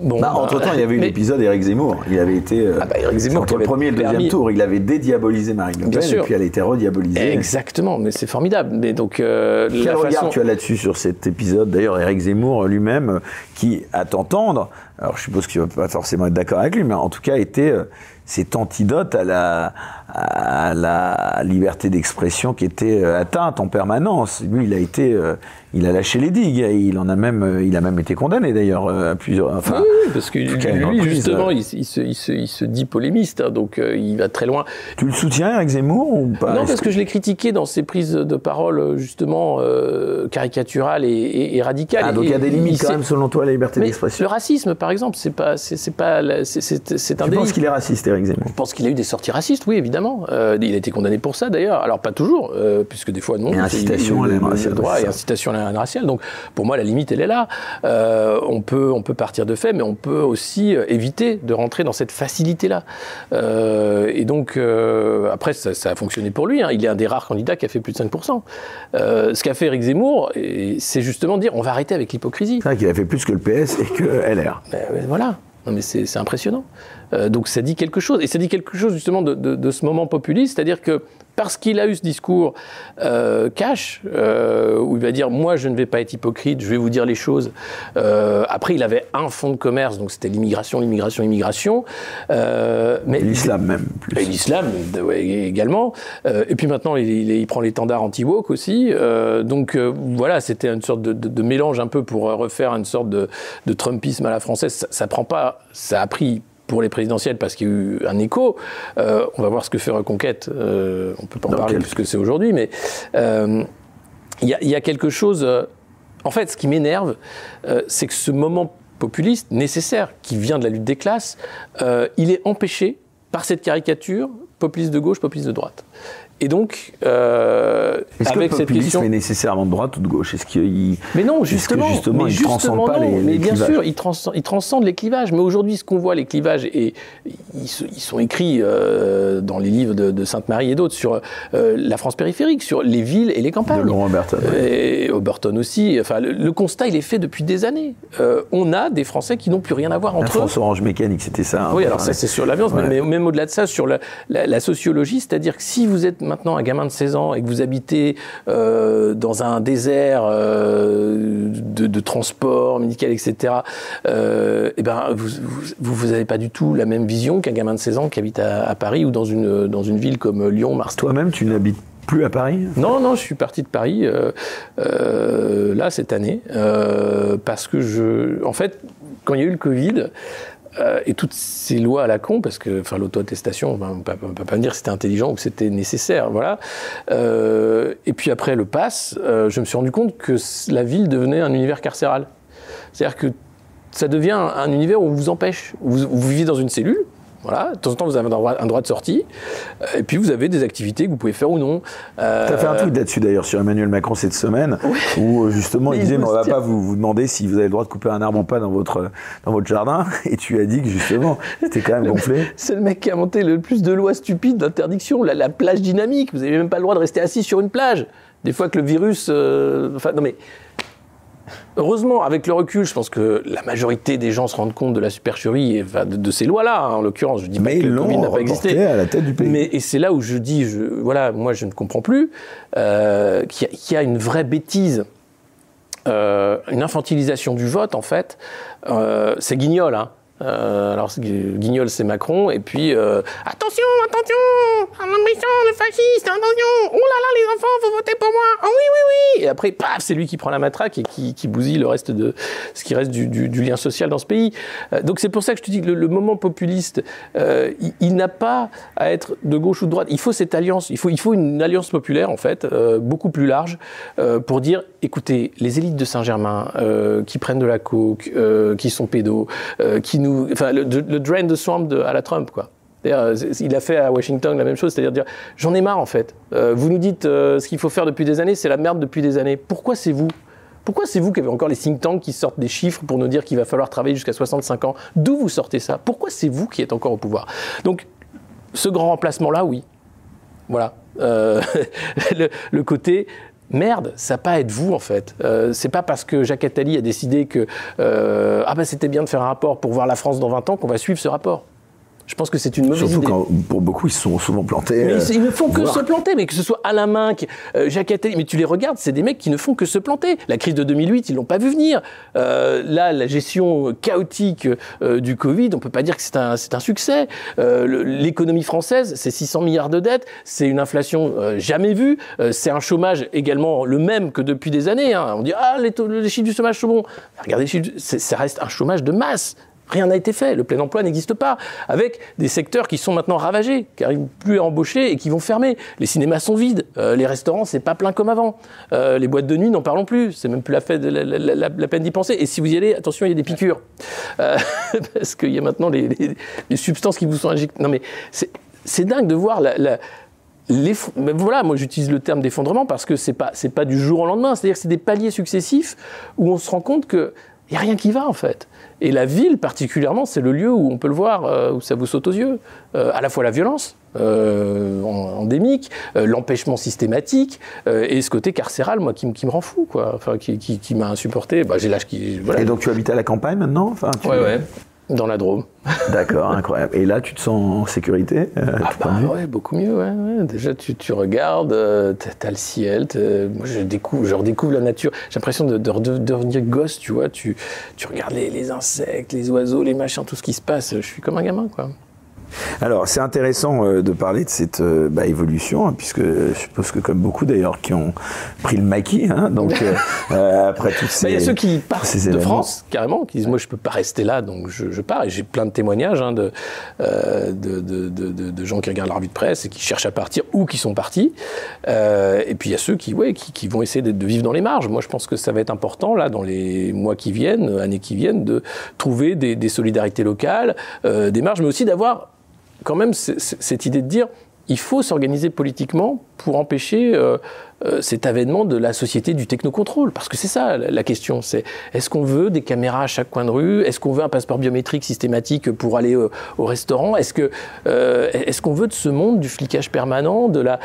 Bon, bah, entre temps, il y avait eu l'épisode Eric Zemmour. Il avait été euh, ah bah, Zemmour entre le premier et le deuxième tour, il avait dédiabolisé Marine Le Pen et puis elle a été rediabolisée. Exactement, mais c'est formidable. Mais donc euh, quel regard tu as là-dessus sur cet épisode D'ailleurs, Eric Zemmour lui-même, qui à t'entendre, alors je suppose que tu vas pas forcément être d'accord avec lui, mais en tout cas était euh, cet antidote à la, à la liberté d'expression qui était euh, atteinte en permanence. Lui, il a été, euh, il a lâché les digues. Il en a même, il a même été condamné d'ailleurs à plusieurs. Enfin, oui, parce que lui, justement, il, se, il, se, il, se, dit polémiste, hein, donc il va très loin. Tu le soutiens, avec Zemmour ou pas? Non, parce que je l'ai critiqué dans ses prises de parole justement caricaturales et, et, radicales. Ah, donc il y a des limites quand même, selon toi, à la liberté d'expression? Le racisme, par exemple, c'est pas, c'est pas, c'est un. Tu penses qu'il est raciste, Eric Zemmour? Je pense qu'il a eu des sorties racistes, oui, évidemment. Euh, il a été condamné pour ça, d'ailleurs. Alors pas toujours, euh, puisque des fois non. Et incitation à la raciale. Droit et incitation à la raciale. Donc pour moi, la limite, elle est là. Euh, on peut, on peut partir de fait, mais on peut aussi éviter de rentrer dans cette facilité-là. et donc après, ça, a fonctionné pour lui. Hein. Il est un des rares candidats qui a fait plus de 5%. ce qu'a fait Eric Zemmour, c'est justement dire on va arrêter avec l'hypocrisie. C'est vrai qu'il a fait plus que le PS et que LR. Ben, voilà. Non, mais c'est impressionnant. Euh, donc ça dit quelque chose. Et ça dit quelque chose justement de, ce moment populiste, c'est-à-dire que parce qu'il a eu ce discours euh, cash, euh, où il va dire moi je ne vais pas être hypocrite, je vais vous dire les choses. Euh, après il avait un fonds de commerce, donc c'était l'immigration, l'immigration, l'immigration. mais l'islam même. Plus. L'islam également. et puis maintenant il, il, prend l'étendard anti-woke aussi. donc voilà, c'était une sorte de, mélange un peu pour refaire une sorte de, Trumpisme à la française. Ça, ça prend pas, ça a pris pour les présidentielles parce qu'il y a eu un écho. Euh, on va voir ce que fait Reconquête. Euh, on peut pas en parler puisque c'est aujourd'hui, mais euh, il y, a quelque chose. en fait, ce qui m'énerve, c'est que ce moment populiste nécessaire qui vient de la lutte des classes, il est empêché par cette caricature populiste de gauche, populiste de droite. Et donc, euh, Est-ce que le populisme est nécessairement de droite ou de gauche? Est-ce qu'il Mais non, justement, justement mais il transcende pas les, mais bien sûr, il transcende, il transcende, les clivages. Mais aujourd'hui, ce qu'on voit, les clivages, et ils, sont écrits euh, dans les livres de, Sainte-Marie et d'autres sur euh, la France périphérique, sur les villes et les campagnes. De Laurent Berton. Et Oberton aussi. Enfin, le, constat, il est fait depuis des années. Euh, on a des Français qui n'ont plus rien à voir entre eux. La France Orange Mécanique, c'était ça. Hein, oui, alors ça, c'est sur l'avion, mais, même au-delà de ça, sur la, la sociologie, c'est-à-dire que si vous êtes maintenant un gamin de 16 ans et que vous habitez euh, dans un désert euh, de, transport médical, etc., euh, et eh ben vous n'avez pas du tout la même vision qu'un gamin de 16 ans qui habite à, Paris ou dans une, dans une ville comme Lyon, Marseille. Toi-même, tu n'habites plus à Paris? Non, non, je suis parti de Paris là cette année parce que je, en fait, quand il y a eu le Covid, euh, et toutes ces lois à la con, parce que enfin, l'auto-attestation, on ne peut pas dire que c'était intelligent ou que c'était nécessaire. Voilà. Euh, et puis après le pass, euh, je me suis rendu compte que la ville devenait un univers carcéral. C'est-à-dire que ça devient un, univers où on vous empêche. Vous vivez dans une cellule, voilà, de temps en temps, vous avez un droit, de sortie. Et puis, vous avez des activités que vous pouvez faire ou non. Euh... Tu as fait un tweet là-dessus d'ailleurs sur Emmanuel Macron cette semaine, où euh, justement il disait mais on va pas vous, vous demander si vous avez le droit de couper un arbre ou pas dans votre, dans votre jardin. Et tu as dit que justement, c'était quand même gonflé. C'est le mec qui a inventé le plus de lois stupides d'interdiction. La, la, plage dynamique, vous n'avez même pas le droit de rester assis sur une plage. Des fois que le virus. Euh, enfin, non mais. Heureusement, avec le recul, je pense que la majorité des gens se rendent compte de la supercherie de, ces lois-là, hein, en l'occurrence. Je dis mais pas que le Covid n'a pas existé. à la tête du pays. Mais, et c'est là où je dis, je, voilà, moi je ne comprends plus euh, qu'il y, a une vraie bêtise, euh, une infantilisation du vote en fait. Euh, c'est guignol, hein. Euh, alors, Guignol, c'est Macron. Et puis, euh, attention, attention, un méchant, le fasciste, attention, oh là là, les enfants, vous votez pour moi. Oh oui, oui, oui. Et après, paf, c'est lui qui prend la matraque et qui, qui, bousille le reste de ce qui reste du, du, du lien social dans ce pays. Euh, donc, c'est pour ça que je te dis que le, le moment populiste, euh, il, il n'a pas à être de gauche ou de droite. Il faut cette alliance. Il faut, il faut une alliance populaire, en fait, euh, beaucoup plus large, pour dire, écoutez, les élites de Saint-Germain qui prennent de la coke, qui sont pédos, qui nous enfin, le, drain de swamp à la Trump, quoi. Euh, il a fait à Washington la même chose, c'est-à-dire dire, j'en ai marre en fait. Euh, vous nous dites euh, ce qu'il faut faire depuis des années, c'est la merde depuis des années. Pourquoi c'est vous? Pourquoi c'est vous qui avez encore les think tanks qui sortent des chiffres pour nous dire qu'il va falloir travailler jusqu'à 65 ans? D'où vous sortez ça? Pourquoi c'est vous qui êtes encore au pouvoir? Donc, ce grand remplacement-là, oui. Voilà. [laughs] le, côté Merde, ça n'a pas être vous en fait. Euh, c'est pas parce que Jacques Attali a décidé que euh, ah ben c'était bien de faire un rapport pour voir la France dans 20 ans qu'on va suivre ce rapport. Je pense que c'est une mauvaise Surtout idée. Quand, pour beaucoup, ils sont souvent plantés. Mais ils, ne font que se planter, mais que ce soit Alain Minck, euh, Jacques Attali, mais tu les regardes, c'est des mecs qui ne font que se planter. La crise de 2008, ils l'ont pas vu venir. Euh, là, la gestion chaotique euh, du Covid, on peut pas dire que c'est un, un succès. Euh, l'économie française, c'est 600 milliards de dettes, c'est une inflation euh, jamais vue, c'est un chômage également le même que depuis des années. Hein. On dit ah les, les, chiffres du chômage sont bons. Regardez, ça reste un chômage de masse. Rien n'a été fait. Le plein emploi n'existe pas. Avec des secteurs qui sont maintenant ravagés, qui n'arrivent plus à embaucher et qui vont fermer. Les cinémas sont vides. Euh, les restaurants, c'est pas plein comme avant. Euh, les boîtes de nuit, n'en parlons plus. C'est même plus la, peine d'y penser. Et si vous y allez, attention, il y a des piqûres. Euh, [laughs] parce qu'il y a maintenant les, substances qui vous sont injectées. Non, mais c'est dingue de voir la. Mais voilà, moi j'utilise le terme d'effondrement parce que c'est pas c'est pas du jour au lendemain, c'est-à-dire que c'est des paliers successifs où on se rend compte que il n'y a rien qui va en fait. Et la ville particulièrement, c'est le lieu où on peut le voir, euh, où ça vous saute aux yeux. Euh, à la fois la violence euh, endémique, l'empêchement systématique, et ce côté carcéral, moi, qui, me rend fou, quoi. Enfin, qui, m'a insupporté. Bah, j'ai l'âge qui. Et donc tu habites à la campagne maintenant? Enfin, Ouais, ouais. Dans la Drôme. D'accord, incroyable. Et là, tu te sens en sécurité euh, Ah bah ouais, beaucoup mieux. Ouais, Déjà, tu, tu regardes, euh, tu as le ciel. Moi, je découvre, je redécouvre la nature. J'ai l'impression de, de, devenir gosse, tu vois. Tu, tu regardes les, les, insectes, les oiseaux, les machins, tout ce qui se passe. Je suis comme un gamin, quoi. Alors, c'est intéressant euh, de parler de cette euh, bah, évolution, hein, puisque je suppose que comme beaucoup d'ailleurs qui ont pris le maquis, hein, donc euh, [laughs] après tout ces... Bah, il y a ceux qui partent de France, carrément, qui disent moi je peux pas rester là, donc je, pars. Et j'ai plein de témoignages hein, de, de, de, de, gens qui regardent leur de presse et qui cherchent à partir ou qui sont partis. et puis il y a ceux qui, ouais, qui, qui vont essayer de, vivre dans les marges. Moi je pense que ça va être important, là, dans les mois qui viennent, années qui viennent, de trouver des, des solidarités locales, des marges, mais aussi d'avoir quand même cette idée de dire il faut s'organiser politiquement pour empêcher euh, euh, cet avènement de la société du technocontrôle. Parce que c'est ça la question. C'est est-ce qu'on veut des caméras à chaque coin de rue? Est-ce qu'on veut un passeport biométrique systématique pour aller au, restaurant? Est-ce euh, qu'on veut de ce monde du flicage permanent, de la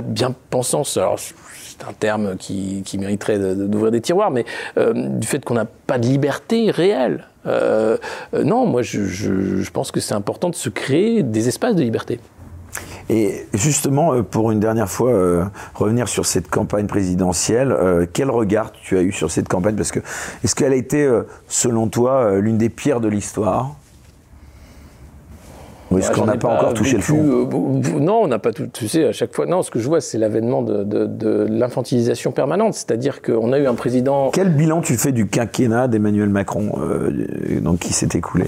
bien-pensance? Alors, c'est un terme qui mériterait d'ouvrir des tiroirs, mais du fait qu'on n'a pas de liberté réelle. Euh, euh, non, moi je, pense que c'est important de se créer des espaces de liberté. Et justement, euh, pour une dernière fois, revenir sur cette campagne présidentielle, quel regard tu as eu sur cette campagne? Parce que est-ce qu'elle a été, selon toi, l'une des pires de l'histoire? Est-ce qu'on n'a pas, encore touché le fond euh, Non, on n'a pas tout. Tu sais, à chaque fois, non. Ce que je vois, c'est l'avènement de, l'infantilisation permanente. C'est-à-dire qu'on a eu un président. Quel bilan tu fais du quinquennat d'Emmanuel Macron, euh, donc qui s'est écoulé?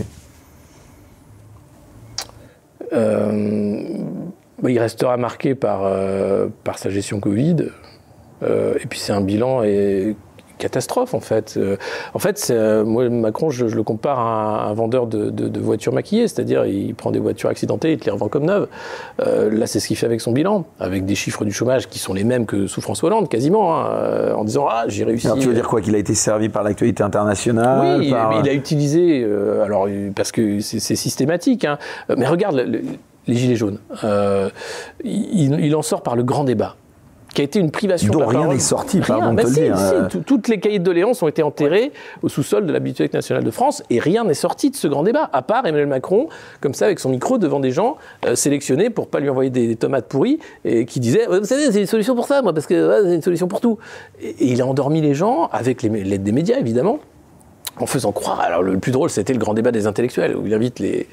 Euh, bah, Il restera marqué par, par sa gestion Covid. et puis c'est un bilan et catastrophe en fait. Euh, en fait, euh, moi Macron, je, le compare à un, vendeur de, voitures maquillées, c'est-à-dire il prend des voitures accidentées et te les revend comme neuves. Euh, là, c'est ce qu'il fait avec son bilan, avec des chiffres du chômage qui sont les mêmes que sous François Hollande, quasiment, hein, en disant ah j'ai réussi. Alors, tu veux dire quoi Qu'il a été servi par l'actualité internationale Oui, il a utilisé, alors parce que c'est systématique, hein, mais regarde les gilets jaunes. il en sort par le grand débat qui a été une privation dont rien n'est sorti, pardon de te si, dire. Si, toutes les cahiers de doléances ont été enterrés au sous-sol de la Bibliothèque nationale de France et rien n'est sorti de ce grand débat, à part Emmanuel Macron, comme ça, avec son micro devant des gens euh, sélectionnés pour pas lui envoyer des, tomates pourries et qui disaient Vous savez, c'est une solution pour ça, moi, parce que c'est une solution pour tout. Et, il a endormi les gens, avec l'aide des médias, évidemment en faisant croire. Alors le plus drôle, c'était le grand débat des intellectuels, où il invite les,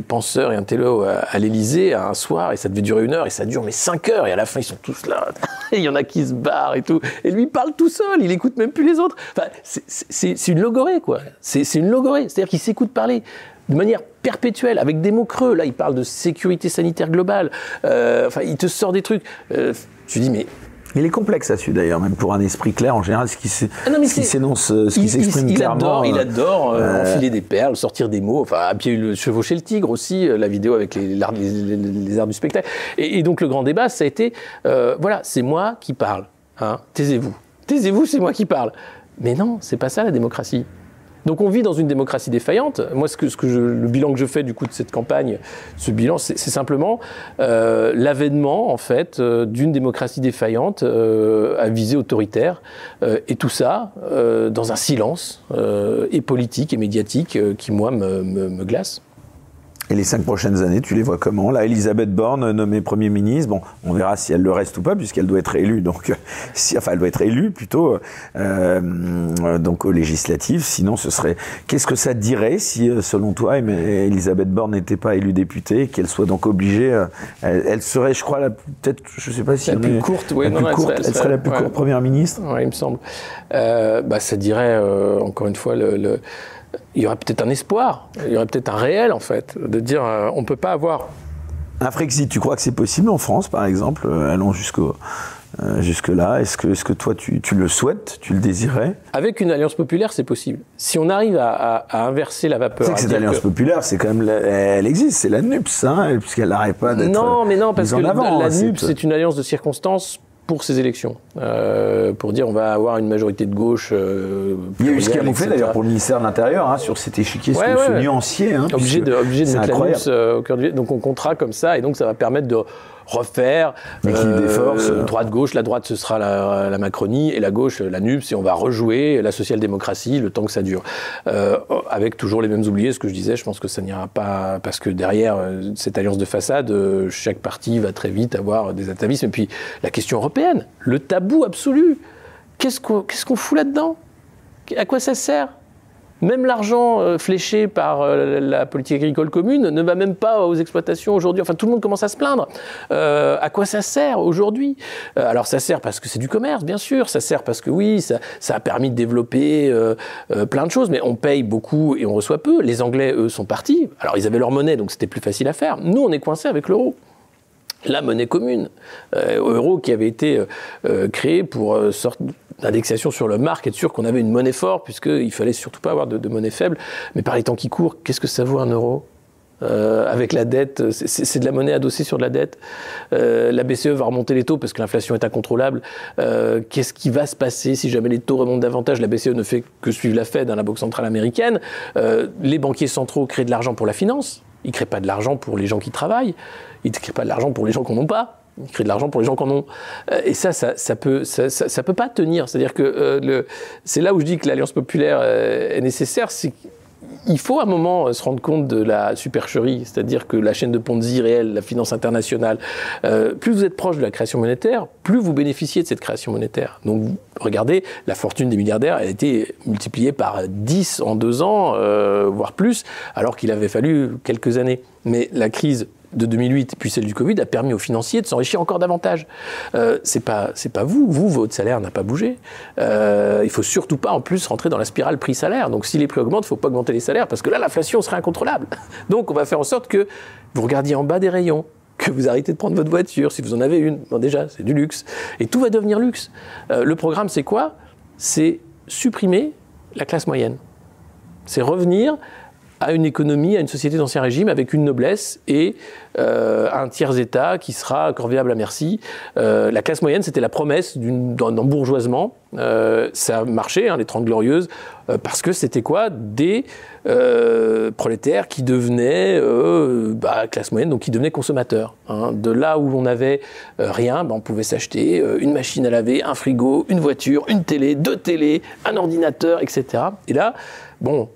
penseurs et intellos à, à l'Élysée un soir, et ça devait durer une heure, et ça dure mais cinq heures, et à la fin ils sont tous là, et [laughs] il y en a qui se barrent et tout, et lui il parle tout seul, il écoute même plus les autres. Enfin, c'est une logorée quoi, c'est une logorée, c'est-à-dire qu'il s'écoute parler de manière perpétuelle, avec des mots creux. Là, il parle de sécurité sanitaire globale. Euh, enfin, il te sort des trucs. Euh, tu dis, mais il est complexe là-dessus d'ailleurs, même pour un esprit clair en général, ce qui ah s'énonce, ce qui s'exprime clairement. il adore euh, euh, enfiler des perles, sortir des mots, enfin, a eu chevaucher le tigre aussi, euh, la vidéo avec les, les, les, arts du spectacle. Et, donc le grand débat, ça a été, voilà, c'est moi qui parle, hein, taisez-vous. Taisez-vous, c'est moi qui parle. Mais non, c'est pas ça la démocratie. Donc on vit dans une démocratie défaillante. Moi, ce que, que le bilan que je fais du coup de cette campagne, ce bilan, c'est simplement euh, l'avènement en fait euh, d'une démocratie défaillante euh, à visée autoritaire, et tout ça dans un silence et politique et médiatique qui moi me, me, me glace. Et les cinq prochaines années, tu les vois comment? Là, Elisabeth Borne, nommée Premier ministre, bon, on verra si elle le reste ou pas, puisqu'elle doit être élue, donc, [laughs] si, enfin, elle doit être élue plutôt, euh, donc aux législatives. Sinon, ce serait. Qu'est-ce que ça dirait si, euh, selon toi, Elisabeth Borne n'était pas élue députée, qu'elle soit donc obligée. Euh, elle, serait, je crois, peut-être, je sais pas si. La plus courte, oui, non, elle, serait, la plus courte Première ministre Oui, il me semble. bah, ça dirait, encore une fois, le il y aurait peut-être un espoir, il y aurait peut-être un réel en fait, de dire euh, on ne peut pas avoir. Un Frexit, tu crois que c'est possible en France par exemple euh, Allons jusqu'au. Euh, jusque-là, est-ce que, est que toi tu, le souhaites, tu le désirais? Avec une alliance populaire, c'est possible. Si on arrive à, inverser la vapeur. C'est que cette alliance populaire, c'est quand même, elle existe, c'est la NUPS, hein, puisqu'elle n'arrête pas d'être. Non, mais non, parce que la, la NUPS, c'est une alliance de circonstances pour ces élections, euh, pour dire on va avoir une majorité de gauche. Euh, Il y a eu ce qui a fait d'ailleurs pour le ministère de l'Intérieur hein, sur cet échiquier, ce, nuancier. Hein, obligé de, obligé de mettre la euh, au cœur du... Donc on comptera comme ça et donc ça va permettre de refaire. des forces. Droite-gauche, la droite ce sera la, Macronie et la gauche la NUPS et on va rejouer la social-démocratie le temps que ça dure. avec toujours les mêmes oubliés, ce que je disais, je pense que ça n'ira pas parce que derrière cette alliance de façade, chaque parti va très vite avoir des atavismes. Et puis la question européenne, le tabou absolu. Qu'est-ce qu'on fout là-dedans? À quoi ça sert? Même l'argent euh, fléché par euh, la politique agricole commune ne va même pas aux exploitations aujourd'hui. Enfin, tout le monde commence à se plaindre. Euh, à quoi ça sert aujourd'hui? Alors, ça sert parce que c'est du commerce, bien sûr. Ça sert parce que oui, ça, ça a permis de développer plein de choses. Mais on paye beaucoup et on reçoit peu. Les Anglais, eux, sont partis. Alors, ils avaient leur monnaie, donc c'était plus facile à faire. Nous, on est coincés avec l'euro la monnaie commune, euh, euro qui avait été euh, créé pour euh, sorte d'indexation sur le marque, être sûr qu'on avait une monnaie forte, puisqu'il fallait surtout pas avoir de, monnaie faible. Mais par les temps qui courent, qu'est-ce que ça vaut un euro? Avec la dette, c'est de la monnaie adossée sur de la dette. la BCE va remonter les taux parce que l'inflation est incontrôlable. Qu'est-ce qui va se passer si jamais les taux remontent davantage? La BCE ne fait que suivre la Fed, hein, la Banque centrale américaine. les banquiers centraux créent de l'argent pour la finance. Ils ne créent pas de l'argent pour les gens qui travaillent. Ils ne créent pas de l'argent pour les gens qui n'en ont pas. Ils créent de l'argent pour les gens qui ont. Euh, et ça, ça, ça peut, ça, ça, peut pas tenir. C'est-à-dire que euh, c'est là où je dis que l'alliance populaire euh, est nécessaire. Il faut à un moment se rendre compte de la supercherie, c'est-à-dire que la chaîne de Ponzi réelle, la finance internationale, plus vous êtes proche de la création monétaire, plus vous bénéficiez de cette création monétaire. Donc regardez, la fortune des milliardaires a été multipliée par 10 en deux ans, voire plus, alors qu'il avait fallu quelques années. Mais la crise de 2008 puis celle du Covid a permis aux financiers de s'enrichir encore davantage. Euh, c'est pas pas vous, vous votre salaire n'a pas bougé. Euh, il faut surtout pas en plus rentrer dans la spirale prix-salaire. Donc si les prix augmentent, il faut pas augmenter les salaires parce que là l'inflation serait incontrôlable. [laughs] Donc on va faire en sorte que vous regardiez en bas des rayons que vous arrêtez de prendre votre voiture si vous en avez une. Bon déjà, c'est du luxe et tout va devenir luxe. Euh, le programme c'est quoi? C'est supprimer la classe moyenne. C'est revenir à une économie, à une société d'ancien régime avec une noblesse et euh, un tiers-État qui sera corvéable à merci. Euh, la classe moyenne, c'était la promesse d'un bourgeoisement. Euh, ça a marché, hein, les Trente Glorieuses, parce que c'était quoi? Des prolétaires qui devenaient bah, classe moyenne, donc qui devenaient consommateurs. Hein. De là où on n'avait rien, bah, on pouvait s'acheter une machine à laver, un frigo, une voiture, une télé, deux télés, un ordinateur, etc. Et là, bon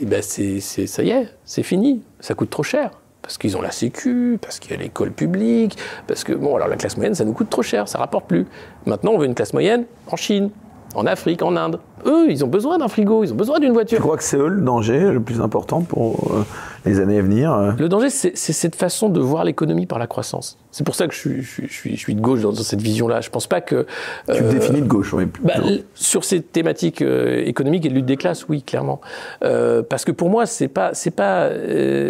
eh ben c'est, ça y est, c'est fini, ça coûte trop cher. Parce qu'ils ont la sécu, parce qu'il y a l'école publique, parce que, bon, alors la classe moyenne, ça nous coûte trop cher, ça rapporte plus. Maintenant, on veut une classe moyenne en Chine, en Afrique, en Inde. Eux, ils ont besoin d'un frigo, ils ont besoin d'une voiture. Tu crois que c'est eux le danger le plus important pour euh, les années à venir euh Le danger, c'est cette façon de voir l'économie par la croissance. C'est pour ça que je suis, je suis, je suis de gauche dans, cette vision-là. Je pense pas que. Tu te euh, définis de gauche, oui. Bah, sur ces thématiques économiques et de lutte des classes, oui, clairement. parce que pour moi, c'est pas, c'est pas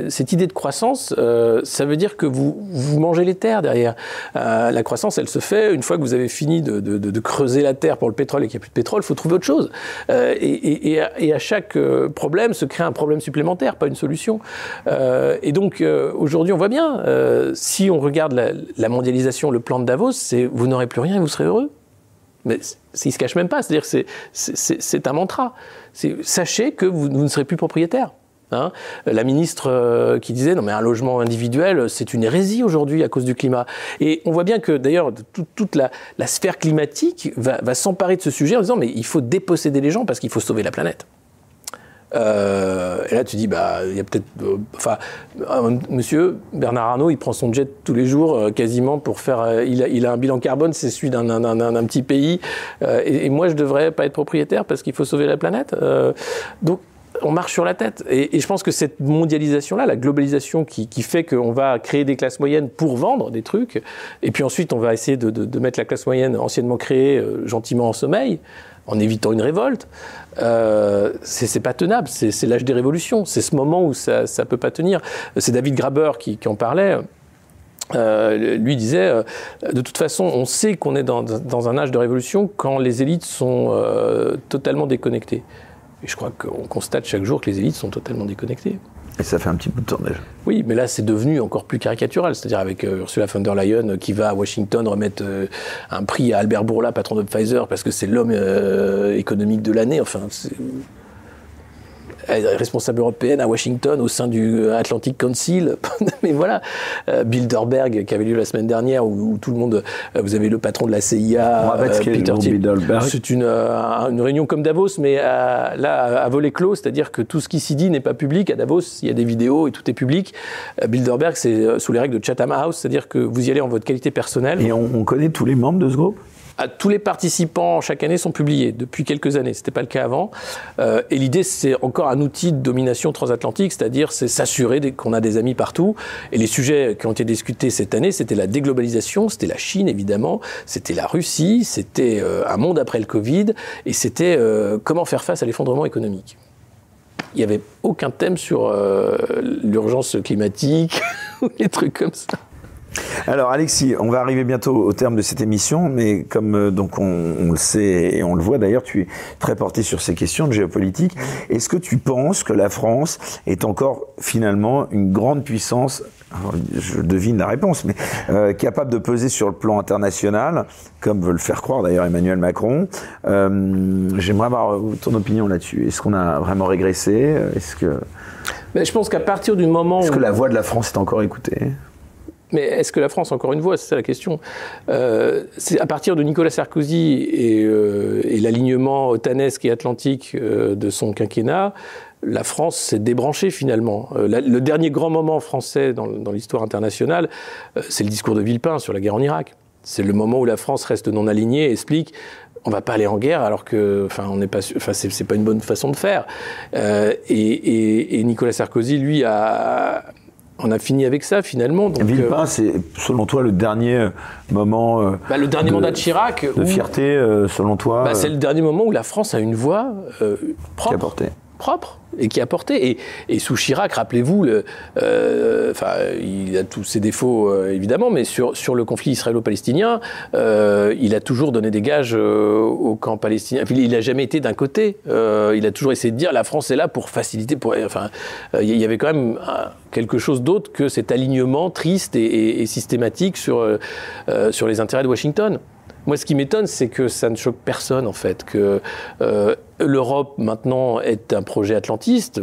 cette idée de croissance. ça veut dire que vous, vous mangez les terres derrière. la croissance, elle se fait une fois que vous avez fini de, de, de, de creuser la terre pour le pétrole et qu'il n'y a plus de pétrole. Il faut trouver autre chose. Euh, et, à, chaque euh, problème se crée un problème supplémentaire, pas une solution. Euh, et donc aujourd'hui, on voit bien, si on regarde la, mondialisation, le plan de Davos, c'est vous n'aurez plus rien et vous serez heureux. Mais il se cache même pas, c'est-à-dire que c'est un mantra. Sachez que vous, ne serez plus propriétaire. Hein. la ministre qui disait non mais un logement individuel c'est une hérésie aujourd'hui à cause du climat. Et on voit bien que d'ailleurs toute la, sphère climatique va, s'emparer de ce sujet en disant mais il faut déposséder les gens parce qu'il faut sauver la planète. Euh, et là, tu dis, bah, il y a peut-être. Euh, enfin, monsieur Bernard Arnault, il prend son jet tous les jours euh, quasiment pour faire. il, a, un bilan carbone, c'est celui d'un petit pays. Et, moi, je devrais pas être propriétaire parce qu'il faut sauver la planète. donc, on marche sur la tête. Et, je pense que cette mondialisation-là, la globalisation qui, fait qu'on va créer des classes moyennes pour vendre des trucs, et puis ensuite on va essayer de, mettre la classe moyenne anciennement créée gentiment en sommeil, en évitant une révolte, euh, c'est pas tenable. C'est l'âge des révolutions. C'est ce moment où ça ne peut pas tenir. C'est David Graber qui, en parlait. Euh, lui disait, euh, de toute façon, on sait qu'on est dans, dans, un âge de révolution quand les élites sont totalement déconnectées. Et je crois qu'on constate chaque jour que les élites sont totalement déconnectées. Et ça fait un petit bout de temps. Oui, mais là, c'est devenu encore plus caricatural. C'est-à-dire avec euh, Ursula von der Leyen euh, qui va à Washington remettre euh, un prix à Albert Bourla, patron de Pfizer, parce que c'est l'homme économique de l'année. Enfin, responsable européenne à Washington au sein du Atlantic Council. [laughs] Mais voilà, Bilderberg qui avait lieu la semaine dernière où, tout le monde, vous avez le patron de la CIA, Peter Bilderberg. C'est une, une, réunion comme Davos, mais là à volet clos, c'est-à-dire que tout ce qui s'y dit n'est pas public. À Davos, il y a des vidéos et tout est public. Bilderberg, c'est sous les règles de Chatham House, c'est-à-dire que vous y allez en votre qualité personnelle. Et on connaît tous les membres de ce groupe? Tous les participants chaque année sont publiés depuis quelques années. Ce n'était pas le cas avant. Euh, et l'idée, c'est encore un outil de domination transatlantique, c'est-à-dire c'est s'assurer qu'on a des amis partout. Et les sujets qui ont été discutés cette année, c'était la déglobalisation, c'était la Chine évidemment, c'était la Russie, c'était euh, un monde après le Covid, et c'était euh, comment faire face à l'effondrement économique. Il n'y avait aucun thème sur l'urgence climatique [laughs] ou des trucs comme ça. Alors Alexis, on va arriver bientôt au terme de cette émission, mais comme euh, donc on, le sait et on le voit d'ailleurs, tu es très porté sur ces questions de géopolitique. Est-ce que tu penses que la France est encore finalement une grande puissance je devine la réponse, mais euh, capable de peser sur le plan international, comme veut le faire croire d'ailleurs Emmanuel Macron? Euh, j'aimerais avoir ton opinion là-dessus. Est-ce qu'on a vraiment régressé? Est-ce que mais je pense qu'à partir du moment Est-ce que la voix de la France est encore écoutée? Mais est-ce que la France, encore une fois, c'est la question euh, C'est à partir de Nicolas Sarkozy et, euh, l'alignement otanesque et atlantique euh, de son quinquennat, la France s'est débranchée finalement. le dernier grand moment français dans, l'histoire internationale, c'est le discours de Villepin sur la guerre en Irak. C'est le moment où la France reste non alignée et explique on va pas aller en guerre alors que, enfin, on n'est pas, enfin, c'est pas une bonne façon de faire. et, Nicolas Sarkozy, lui, a, on a fini avec ça finalement. Donc, Villepin, euh, c'est selon toi le dernier moment. Euh, bah, le dernier mandat de Chirac. De fierté, euh, selon toi. Bah, c'est le dernier moment où la France a une voix propre. Qui propre et qui a porté. Et, sous Chirac, rappelez-vous, euh, il a tous ses défauts euh, évidemment, mais sur, sur le conflit israélo-palestinien, euh, il a toujours donné des gages au camp palestinien. il n'a jamais été d'un côté. il a toujours essayé de dire la France est là pour faciliter. Enfin, il y avait quand même quelque chose d'autre que cet alignement triste et, systématique sur, sur les intérêts de Washington. Moi, ce qui m'étonne, c'est que ça ne choque personne, en fait, que l'Europe, maintenant, est un projet atlantiste,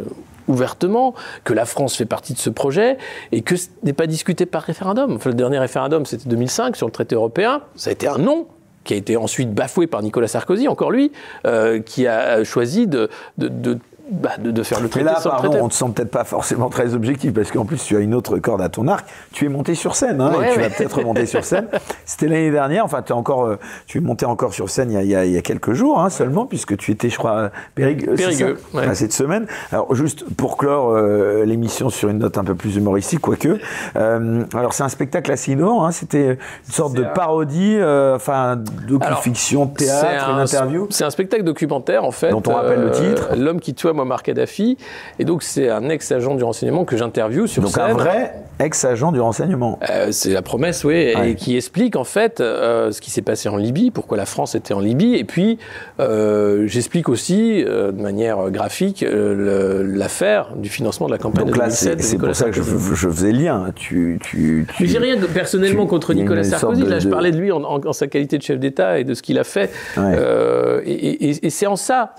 ouvertement, que la France fait partie de ce projet, et que ce n'est pas discuté par référendum. Enfin, le dernier référendum, c'était 2005, sur le traité européen. Ça a été un non qui a été ensuite bafoué par Nicolas Sarkozy, encore lui, euh, qui a choisi de, de, de bah, de, faire le traité Mais là, pardon, on te sent peut-être pas forcément très objectif parce qu'en plus tu as une autre corde à ton arc. Tu es monté sur scène, hein, et tu vas peut-être remonter sur [laughs] scène. C'était l'année dernière. Enfin, es encore, euh, tu es monté encore sur scène il y a, il y a, quelques jours hein, seulement, puisque tu étais, je crois, périgueux, périgueux cette semaine. Alors, juste pour clore euh, l'émission sur une note un peu plus humoristique, quoique. Euh, alors, c'est un spectacle assez innovant. Hein, C'était une sorte de parodie, enfin, docu-fiction, théâtre, une interview. C'est un spectacle documentaire en fait. Dont on rappelle le titre. L'homme qui tue Muammar Kadhafi. Et donc, c'est un ex-agent du renseignement que j'interviewe sur donc un vrai ex-agent du renseignement. Euh, c'est la promesse, oui, et qui explique en fait euh, ce qui s'est passé en Libye, pourquoi la France était en Libye. Et puis, euh, j'explique aussi de manière graphique l'affaire du financement de la campagne donc de là, C'est pour ça que je, faisais lien. Tu, tu, tu j'ai rien personnellement contre Nicolas Sarkozy. Là, je parlais de lui en, sa qualité de chef d'État et de ce qu'il a fait. et, et c'est en ça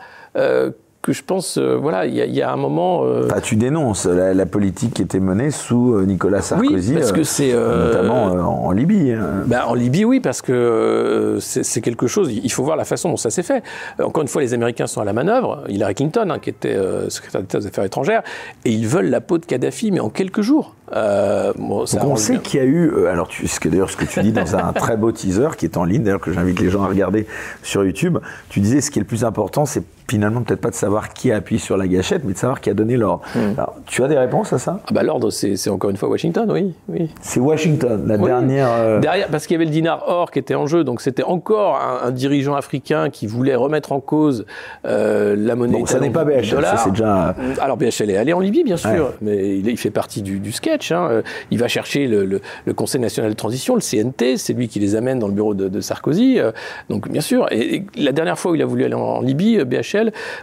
que je pense, euh, voilà, il y, a un moment. Euh, tu dénonces la, politique qui était menée sous euh, Nicolas Sarkozy, parce que c'est notamment en Libye. Hein. Bah, en Libye, oui, parce que c'est quelque chose. Il faut voir la façon dont ça s'est fait. Encore une fois, les Américains sont à la manœuvre. Hillary Clinton, hein, qui était secrétaire d'État des Affaires étrangères, et ils veulent la peau de Kadhafi, mais en quelques jours. Bon, on sait qu'il y a eu, alors tu, d'ailleurs ce que tu dis dans un très beau teaser qui est en ligne, d'ailleurs que j'invite les gens à regarder sur YouTube. Tu disais ce qui est le plus important, c'est finalement peut-être pas de savoir qui a appuyé sur la gâchette, mais de savoir qui a donné l'ordre. Hmm. tu as des réponses à ça? Ah bah, L'ordre, c'est encore une fois Washington, oui. oui. C'est Washington, la dernière... Euh, Derrière, parce qu'il y avait le dinar or qui était en jeu, donc c'était encore un, dirigeant africain qui voulait remettre en cause euh, la monnaie. Bon, ça n'est pas BHL, c'est déjà... Alors BHL est allé en Libye, bien sûr, mais il, fait partie du, sketch. Hein. Il va chercher le, Conseil national de transition, le CNT, c'est lui qui les amène dans le bureau de, Sarkozy. Euh, donc bien sûr, et, la dernière fois où il a voulu aller en Libye, BHL,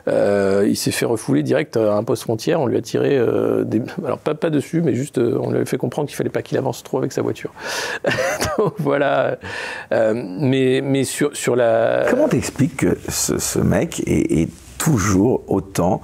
euh, il s'est fait refouler direct à un poste frontière. On lui a tiré euh, des, alors pas, pas dessus, mais juste euh, on lui a fait comprendre qu'il fallait pas qu'il avance trop avec sa voiture. [laughs] Donc voilà. mais mais sur sur la. Comment t'expliques que ce, ce mec est, est toujours autant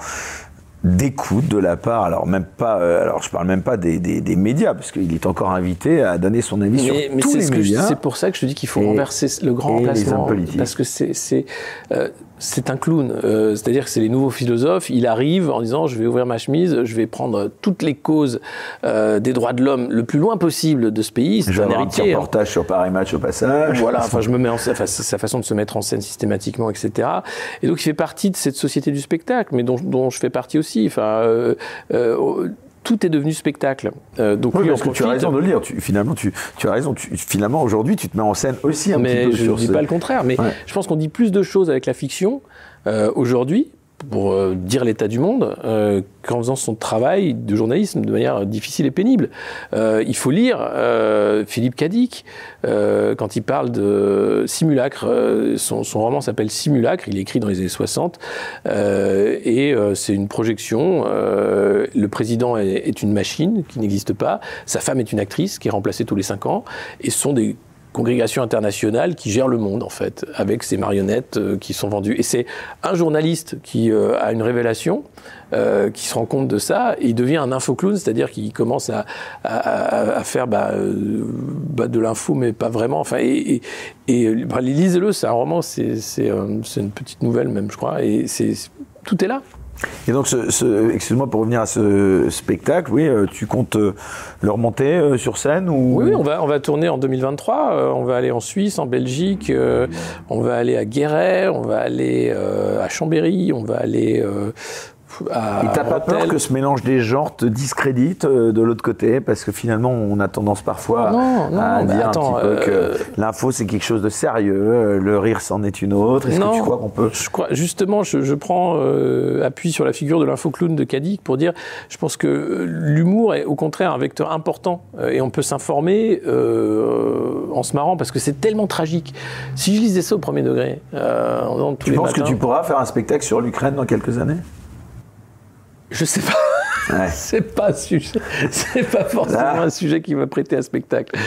d'écoute de la part, alors même pas, euh, alors je parle même pas des, des, médias, parce qu'il est encore invité à donner son avis sur tous les médias. C'est pour ça que je dis qu'il faut renverser le grand remplacement, parce que c'est euh, c'est un clown. Euh, c'est-à-dire que c'est les nouveaux philosophes. Il arrive en disant je vais ouvrir ma chemise, je vais prendre toutes les causes des droits de l'homme le plus loin possible de ce pays. C'est un héritier. Un hein. reportage sur Paris Match au passage. Voilà. Enfin, je me mets en enfin, sa façon de se mettre en scène systématiquement, etc. Et donc il fait partie de cette société du spectacle, mais dont, dont je fais partie aussi Enfin, euh, euh, tout est devenu spectacle. Euh, donc oui, parce que tu as raison de le dire. finalement, tu, as raison. finalement, aujourd'hui, tu te mets en scène aussi un mais petit peu. Je ne dis pas le contraire, mais je pense qu'on dit plus de choses avec la fiction aujourd'hui pour euh, dire l'état du monde euh, qu'en faisant son travail de journalisme de manière difficile et pénible. Euh, il faut lire Philippe Cadic quand il parle de simulacre. Son, roman s'appelle Simulacre, il est écrit dans les années 60 et c'est une projection. le président est, une machine qui n'existe pas, sa femme est une actrice qui est remplacée tous les cinq ans et sont des congrégation internationale qui gère le monde en fait, avec ces marionnettes euh, qui sont vendues. Et c'est un journaliste qui euh, a une révélation, euh, qui se rend compte de ça, et il devient un infoclown, c'est-à-dire qu'il commence à, à, faire bah, bah, de l'info, mais pas vraiment. Enfin, et, et, bah, lisez-le, c'est un roman, c'est une petite nouvelle même, je crois, et tout est là. Et donc, excuse-moi pour revenir à ce spectacle, oui, euh, tu comptes euh, le remonter euh, sur scène ou... Oui, on va, on va tourner en 2023. on va aller en Suisse, en Belgique, on va aller à Guéret, on va aller à Chambéry, on va aller et t'as pas peur que ce mélange des genres te discrédite euh, de l'autre côté? Parce que finalement, on a tendance parfois à dire un petit peu que euh, l'info c'est quelque chose de sérieux, euh, le rire c'en est une autre. Est-ce que tu crois qu'on peut je crois, Justement, je, prends appui sur la figure de l'info clown de Kadik pour dire je pense que l'humour est au contraire un vecteur important et on peut s'informer en se marrant parce que c'est tellement tragique. Si je lisais ça au premier degré, en tu penses que tu pourras faire un spectacle sur l'Ukraine dans quelques années? Je sais pas. [laughs] c'est pas sujet. C'est pas forcément un sujet qui va prêter à spectacle.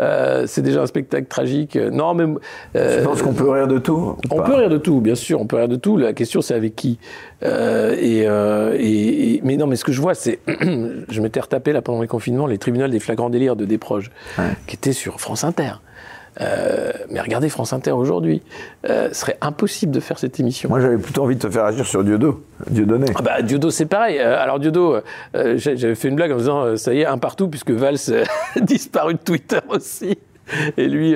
Euh, c'est déjà un spectacle tragique. Non, mais. Euh, je pense qu'on peut rire de tout. On peut rire de tout, bien sûr. On peut rire de tout. La question, c'est avec qui? Euh, et, mais non, mais ce que je vois, c'est. [clears throat] je m'étais retapé là pendant les confinements les tribunaux des flagrants délires de Desproges, qui étaient sur France Inter. Euh, mais regardez France Inter aujourd'hui. Euh, ce serait impossible de faire cette émission. Moi, j'avais plutôt envie de te faire agir sur Diodo. Dieudonné. Ah bah, Diodo, c'est pareil. Euh, alors, Diodo, j'avais fait une blague en disant ça y est, un partout, puisque Valls [laughs] a disparu de Twitter aussi. Et lui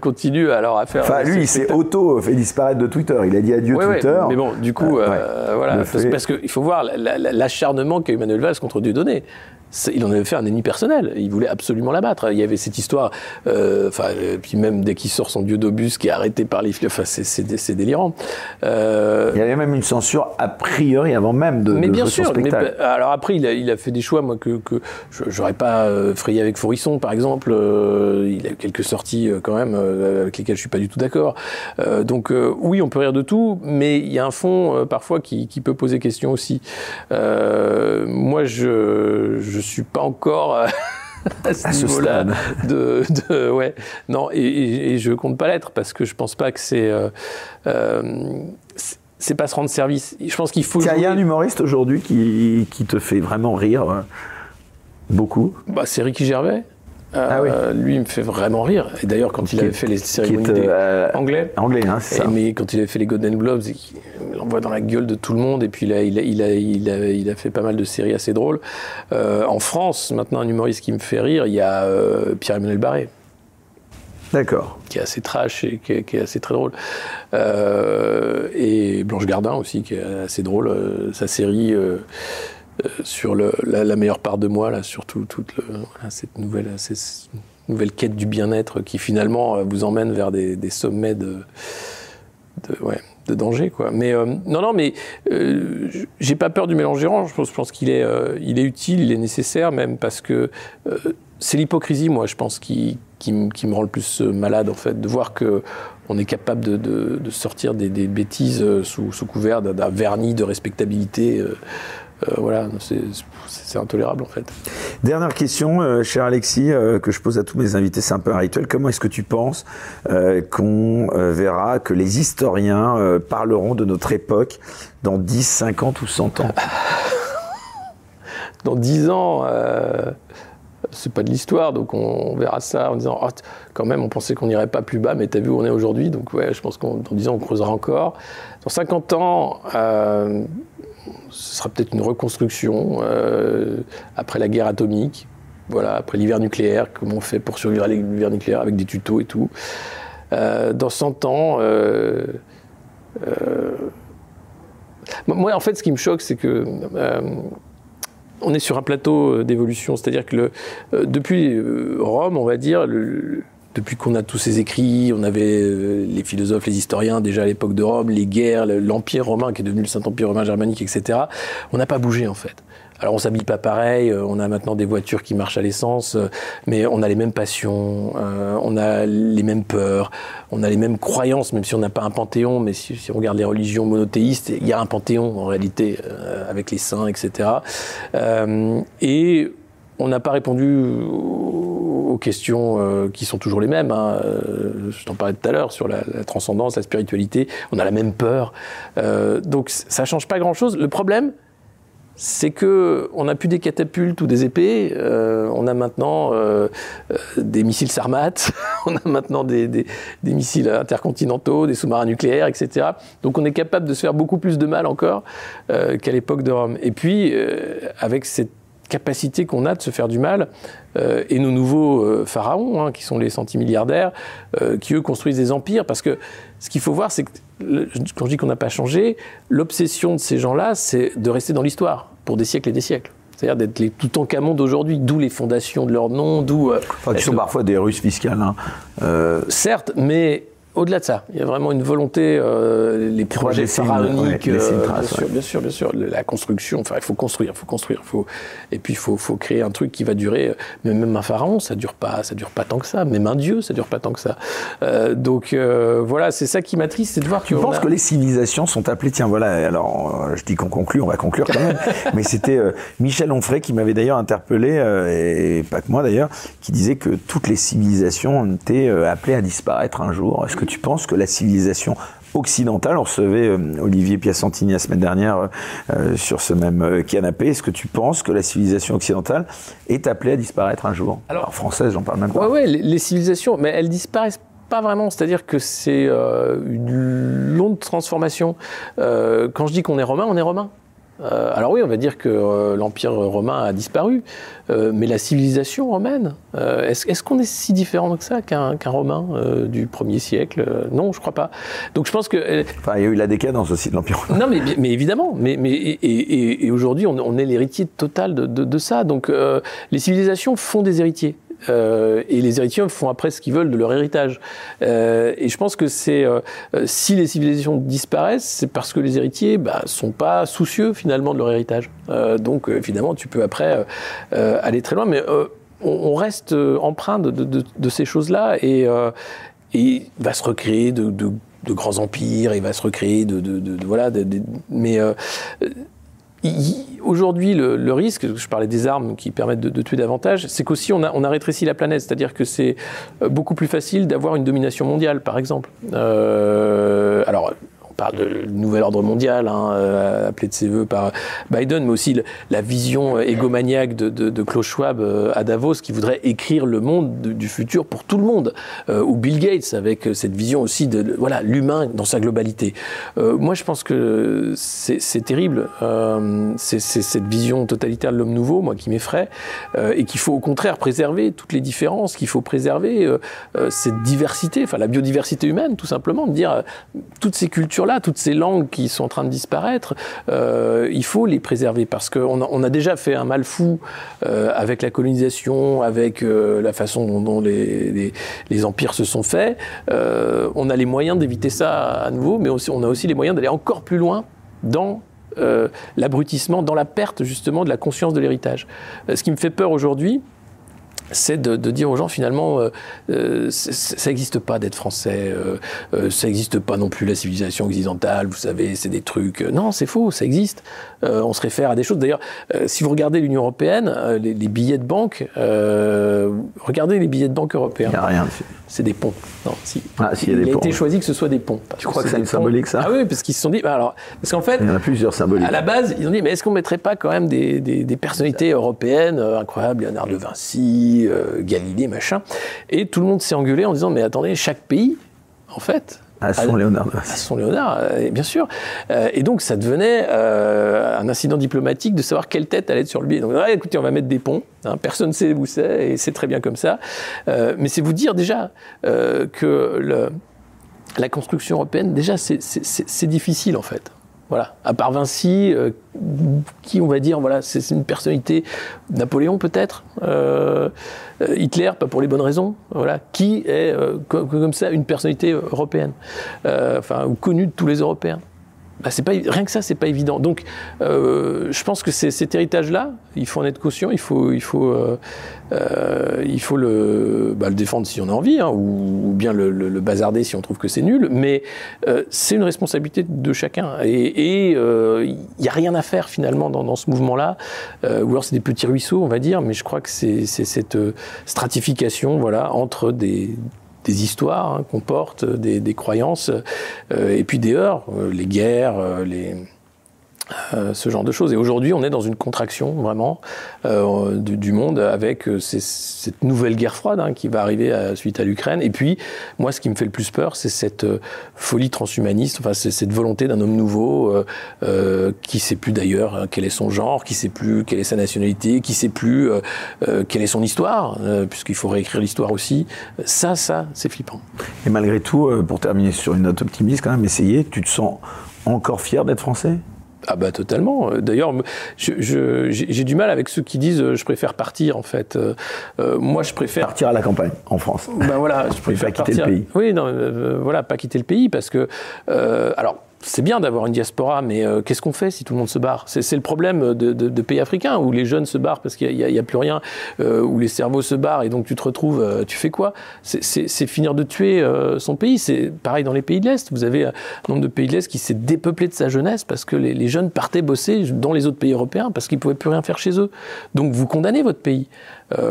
continue alors à faire. Enfin, lui, il s'est auto fait disparaître de Twitter. Il a dit adieu Twitter. mais bon, du coup, voilà, parce, qu'il faut voir l'acharnement qu'a Emmanuel Valls contre Dieudonné il en avait fait un ennemi personnel. Il voulait absolument l'abattre. Il y avait cette histoire, euh, enfin, euh, puis même dès qu'il sort son diodobus qui est arrêté par les enfin, c'est délirant. Euh, il y avait même une censure a priori avant même de, mais de bien sûr, spectacle. Mais, alors après, il a, il a, fait des choix, moi, que, que j'aurais pas frayé avec Forisson, par exemple. il a eu quelques sorties quand même avec lesquelles je suis pas du tout d'accord. donc oui, on peut rire de tout, mais il y a un fond parfois qui, qui, peut poser question aussi. moi, je je suis pas encore euh, [laughs] à ce, niveau-là de, de, ouais non et, et, je compte pas l'être parce que je pense pas que c'est euh, euh, c'est pas se rendre service. Je pense qu'il faut. Il y a un humoriste aujourd'hui qui, qui, te fait vraiment rire beaucoup. Bah, c'est Ricky Gervais. Ah oui. Euh, lui, il me fait vraiment rire. Et d'ailleurs, quand il avait fait les cérémonies euh, anglais, anglais hein, ça. mais quand il avait fait les Golden Globes, il l'envoie dans la gueule de tout le monde. Et puis il a, il a, il a, il a, il a fait pas mal de séries assez drôles. Euh, en France, maintenant, un humoriste qui me fait rire, il y a Pierre-Emmanuel Barré. D'accord. Qui est assez trash et qui est, assez très drôle. et Blanche Gardin aussi, qui est assez drôle. sa série euh, sur la, meilleure part de moi, là, surtout toute cette, nouvelle, cette nouvelle quête du bien-être qui finalement euh, vous emmène vers des, sommets de, de, danger. Quoi. Mais euh, non, non, mais j'ai pas peur du mélange gérant. Je pense, qu'il est, est utile, il est nécessaire même parce que c'est l'hypocrisie, moi, je pense, qui, qui, me rend le plus malade, en fait, de voir que on est capable de, sortir des, bêtises sous, sous couvert d'un vernis de respectabilité. Euh, voilà, c'est intolérable en fait. Dernière question, euh, cher Alexis, euh, que je pose à tous mes invités, c'est un peu un rituel. Comment est-ce que tu penses qu'on verra, que les historiens parleront de notre époque dans 10, 50 ou 100 ans? [laughs] Dans 10 ans, c'est pas de l'histoire, donc on, verra ça en disant, oh, quand même, on pensait qu'on n'irait pas plus bas, mais t'as vu où on est aujourd'hui, donc ouais, je pense qu'en 10 ans, on creusera encore. Dans 50 ans, ce sera peut-être une reconstruction après la guerre atomique, voilà, après l'hiver nucléaire, comment on fait pour survivre à l'hiver nucléaire avec des tutos et tout. Euh, dans 100 ans, euh, euh, moi en fait ce qui me choque c'est que on est sur un plateau d'évolution, c'est-à-dire que le, depuis Rome, on va dire, depuis qu'on a tous ces écrits, on avait les philosophes, les historiens déjà à l'époque de Rome, les guerres, l'empire romain qui est devenu le Saint-Empire romain germanique, etc. On n'a pas bougé en fait. Alors on s'habille pas pareil, euh, on a maintenant des voitures qui marchent à l'essence, euh, mais on a les mêmes passions, euh, on a les mêmes peurs, on a les mêmes croyances, même si on n'a pas un panthéon, mais si, on regarde les religions monothéistes, il y a un panthéon en réalité avec les saints, etc. et on n'a pas répondu aux questions qui sont toujours les mêmes. Hein. je t'en parlais tout à l'heure sur la, transcendance, la spiritualité. On a la même peur. donc ça change pas grand-chose. Le problème, c'est que on n'a plus des catapultes ou des épées, euh, on a maintenant euh, euh, des missiles Sarmat, [laughs] on a maintenant des, missiles intercontinentaux, des sous-marins nucléaires, etc. Donc on est capable de se faire beaucoup plus de mal encore qu'à l'époque de Rome. Et puis, avec cette capacité qu'on a de se faire du mal, et nos nouveaux pharaons, hein, qui sont les centimilliardaires, qui eux construisent des empires, parce que ce qu'il faut voir, c'est que quand je dis qu'on n'a pas changé, l'obsession de ces gens-là, c'est de rester dans l'histoire pour des siècles et des siècles. C'est-à-dire d'être les tout en camon d'aujourd'hui, d'où les fondations de leur nom, d'où. Euh, enfin, qui sont parfois des Russes fiscales. Hein. Euh, Certes, mais au-delà de ça, il y a vraiment une volonté, euh, les projets pharaoniques, euh, bien, sûr, bien, sûr, bien sûr, la construction, enfin il faut construire, il faut construire, faut, et puis il faut, faut, créer un truc qui va durer, euh, mais même un pharaon, ça dure pas, ça dure pas tant que ça, même un dieu, ça dure pas tant que ça. Euh, donc euh, voilà, c'est ça qui m'attriste, c'est de voir tu penses que les civilisations sont appelées, tiens voilà, alors je dis qu'on conclut, on va conclure quand même, [laughs] mais c'était Michel Onfray qui m'avait d'ailleurs interpellé, et pas que moi d'ailleurs, qui disait que toutes les civilisations étaient appelées à disparaître un jour. Est-ce que tu penses que la civilisation occidentale, on recevait euh, Olivier Piacentini la semaine dernière euh, euh, sur ce même canapé, est-ce que tu penses que la civilisation occidentale est appelée à disparaître un jour? Alors, française, j'en parle même pas. Oui, ouais, les, les, civilisations, mais elles disparaissent pas vraiment, c'est-à-dire que c'est une longue transformation. quand je dis qu'on est romain, on est romain. Euh, alors oui, on va dire que euh, l'Empire romain a disparu, euh, mais la civilisation romaine, est-ce qu'on est si différent que ça qu'un Romain du 1er siècle Non, je crois pas. Donc je pense que... Enfin, il y a eu la décadence aussi de l'Empire romain. Non, mais, mais évidemment. Mais, mais, et, aujourd'hui, on, est l'héritier total de, de, ça. Donc les civilisations font des héritiers. Euh, et les héritiers font après ce qu'ils veulent de leur héritage. Euh, et je pense que c'est euh, si les civilisations disparaissent, c'est parce que les héritiers bah, sont pas soucieux finalement de leur héritage. donc évidemment, tu peux après aller très loin, mais on, reste empreint de, ces choses-là et, et va se recréer de, grands empires, il va se recréer de, voilà, mais Aujourd'hui, le, risque, je parlais des armes qui permettent de, tuer davantage, c'est qu'aussi on a, on a rétréci la planète, c'est-à-dire que c'est euh, beaucoup plus facile d'avoir une domination mondiale, par exemple. Euh, alors, parle de nouvel ordre mondial, hein, euh, appelé de ses voeux par Biden, mais aussi la vision égomaniaque de, de, Klaus Schwab euh, à Davos, qui voudrait écrire le monde du futur pour tout le monde, euh, ou Bill Gates avec cette vision aussi de voilà l'humain dans sa globalité. moi, je pense que c'est terrible, c'est cette vision totalitaire de l'homme nouveau, moi, qui m'effraie, et qu'il faut au contraire préserver toutes les différences, qu'il faut préserver cette diversité, enfin la biodiversité humaine, tout simplement, de dire toutes ces cultures toutes ces langues qui sont en train de disparaître, euh, il faut les préserver parce qu'on a, déjà fait un mal fou euh, avec la colonisation, avec euh, la façon dont, les, empires se sont faits. on a les moyens d'éviter ça à nouveau, mais on a aussi les moyens d'aller encore plus loin dans l'abrutissement, dans la perte justement de la conscience de l'héritage. ce qui me fait peur aujourd'hui, c'est de, dire aux gens finalement, euh, euh, ça n'existe pas d'être français, euh, ça n'existe pas non plus la civilisation occidentale, vous savez, c'est des trucs. Non, c'est faux, ça existe. on se réfère à des choses. D'ailleurs, si vous regardez l'Union européenne, les, billets de banque, regardez les billets de banque européens. Il a rien. C'est des ponts. Non, si. Ah, il, a, été choisi que ce soit des ponts. Tu crois que c'est une symbolique ça Ah oui, parce qu'ils se sont dit. Bah, alors, parce qu'en fait. Il y en a plusieurs symboliques. À la base, ils ont dit mais est-ce qu'on mettrait pas quand même des, des personnalités européennes incroyables, Léonard de Vinci, euh, Galilée, machin. Et tout le monde s'est engueulé en disant mais attendez, chaque pays, en fait, à son Léonard. À son Léonard, euh, bien sûr. Euh, et donc, ça devenait un incident diplomatique de savoir quelle tête allait être sur le billet. Donc, écoutez, on va mettre des ponts. Hein, personne ne sait où c'est, et c'est très bien comme ça. mais c'est vous dire déjà que le, la construction européenne, déjà, c'est difficile, en fait. Voilà. À part Vinci, euh, qui on va dire, voilà, c'est une personnalité, Napoléon peut-être, euh, Hitler, pas pour les bonnes raisons, voilà, qui est euh, comme ça une personnalité européenne, enfin, connue de tous les Européens. Bah, pas, rien que ça, c'est pas évident. Donc, euh, je pense que cet héritage-là, il faut en être conscient, il faut, il faut, euh, euh, il faut le, bah, le, défendre si on a envie, hein, ou, bien le, le, bazarder si on trouve que c'est nul. Mais c'est une responsabilité de chacun. Et il n'y a rien à faire finalement dans, dans ce mouvement-là. ou alors c'est des petits ruisseaux, on va dire. Mais je crois que c'est cette stratification, voilà, entre des des histoires hein, qu'on porte, des, croyances, euh, et puis des heures, euh, les guerres, euh, les, euh, ce genre de choses. Et aujourd'hui, on est dans une contraction vraiment euh, du, monde avec euh, cette nouvelle guerre froide hein, qui va arriver suite à l'Ukraine. Et puis, moi, ce qui me fait le plus peur, c'est cette folie transhumaniste, enfin, c'est cette volonté d'un homme nouveau qui ne sait plus d'ailleurs hein, quel est son genre, qui ne sait plus quelle est sa nationalité, qui ne sait plus quelle est son histoire, puisqu'il faut réécrire l'histoire aussi. Ça, ça, c'est flippant. Et malgré tout, pour terminer sur une note optimiste, quand même, essayer, tu te sens encore fier d'être français? Ah bah totalement. D'ailleurs, j'ai du mal avec ceux qui disent euh, je préfère partir en fait. Euh, euh, moi, je préfère partir à la campagne en France. Ben voilà, je [laughs] préfère pas quitter le pays. Oui, non, voilà, pas quitter le pays parce que alors c'est bien d'avoir une diaspora, mais euh, qu'est-ce qu'on fait si tout le monde se barre? C'est, le problème de, pays africains où les jeunes se barrent parce qu'il n'y a, plus rien, euh, où les cerveaux se barrent et donc tu te retrouves, euh, tu fais quoi? C'est, finir de tuer son pays. C'est pareil dans les pays de l'Est. Vous avez un nombre de pays de l'Est qui s'est dépeuplé de sa jeunesse parce que les, jeunes partaient bosser dans les autres pays européens parce qu'ils ne pouvaient plus rien faire chez eux. Donc vous condamnez votre pays.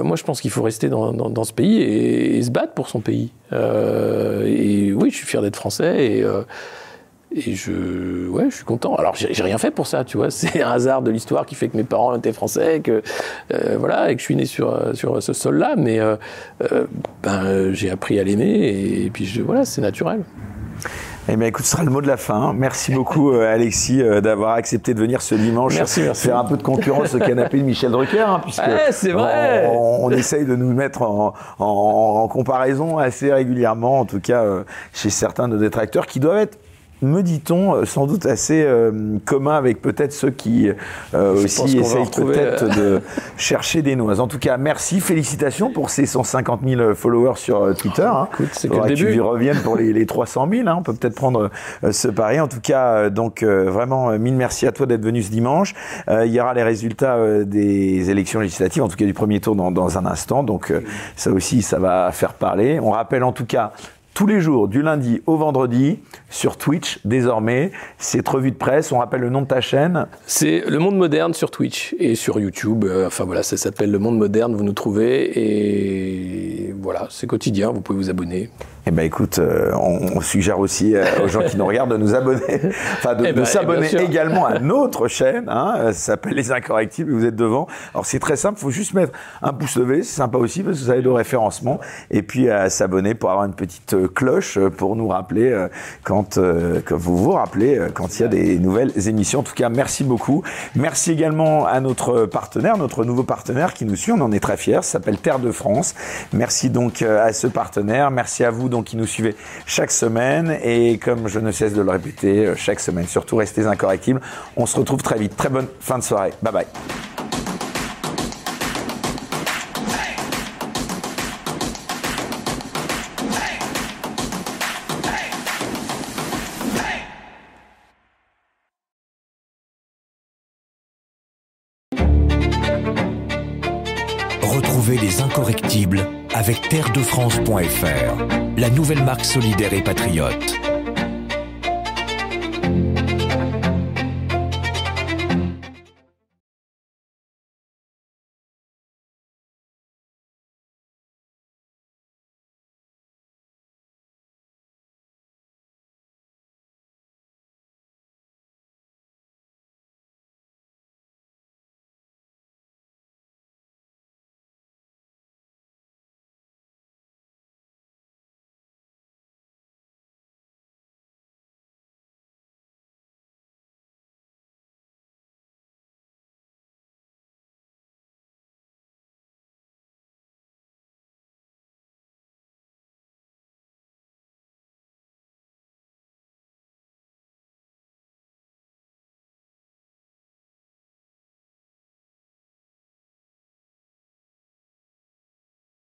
moi, je pense qu'il faut rester dans, ce pays et, se battre pour son pays. et oui, je suis fier d'être français et et je, ouais, je suis content. Alors, j'ai rien fait pour ça, tu vois. [laughs] C'est un hasard de l'histoire qui fait que mes parents étaient français, que euh, voilà, et que je suis né sur euh, sur ce sol-là. Mais euh, ben, j'ai appris à l'aimer, et, puis je, voilà, c'est naturel. Eh bien, écoute, ce sera le mot de la fin. Merci beaucoup, Alexis, d'avoir accepté de venir ce dimanche merci, merci. faire un peu de concurrence au canapé de Michel Drucker, hein, puisque c'est vrai. On, essaye de nous mettre en, en, en, comparaison assez régulièrement, en tout cas chez certains de nos détracteurs, qui doivent être me dit-on, euh, sans doute assez euh, commun avec peut-être ceux qui euh, aussi essayent peut-être de [laughs] chercher des noises. En tout cas, merci, félicitations pour ces 150 000 followers sur Twitter. Hein. Écoute, c'est que le début. Tu y reviennes pour les, les 300 000. Hein. On peut peut-être prendre ce pari. En tout cas, donc vraiment mille merci à toi d'être venu ce dimanche. il y aura les résultats des élections législatives, en tout cas du premier tour dans, dans un instant. Donc ça aussi, ça va faire parler. On rappelle en tout cas tous les jours, du lundi au vendredi, sur Twitch désormais. Cette revue de presse, on rappelle le nom de ta chaîne C'est Le Monde Moderne sur Twitch et sur YouTube. Euh, enfin voilà, ça s'appelle Le Monde Moderne, vous nous trouvez. Et voilà, c'est quotidien, vous pouvez vous abonner. Eh ben écoute, euh, on, suggère aussi euh, aux gens qui nous regardent de nous abonner, [laughs] enfin de, eh ben, s'abonner également à notre chaîne. Hein, ça s'appelle Les Incorrectibles. Vous êtes devant. Alors c'est très simple, il faut juste mettre un pouce levé, c'est sympa aussi parce que vous avez le référencement, et puis à s'abonner pour avoir une petite cloche pour nous rappeler quand que vous vous rappelez quand il y a des nouvelles émissions. En tout cas, merci beaucoup. Merci également à notre partenaire, notre nouveau partenaire qui nous suit. On en est très fiers. Ça s'appelle Terre de France. Merci donc à ce partenaire. Merci à vous donc qui nous suivez chaque semaine. Et comme je ne cesse de le répéter euh, chaque semaine, surtout restez incorrectibles. On se retrouve très vite. Très bonne fin de soirée. Bye bye. Avec terredefrance.fr, la nouvelle marque solidaire et patriote.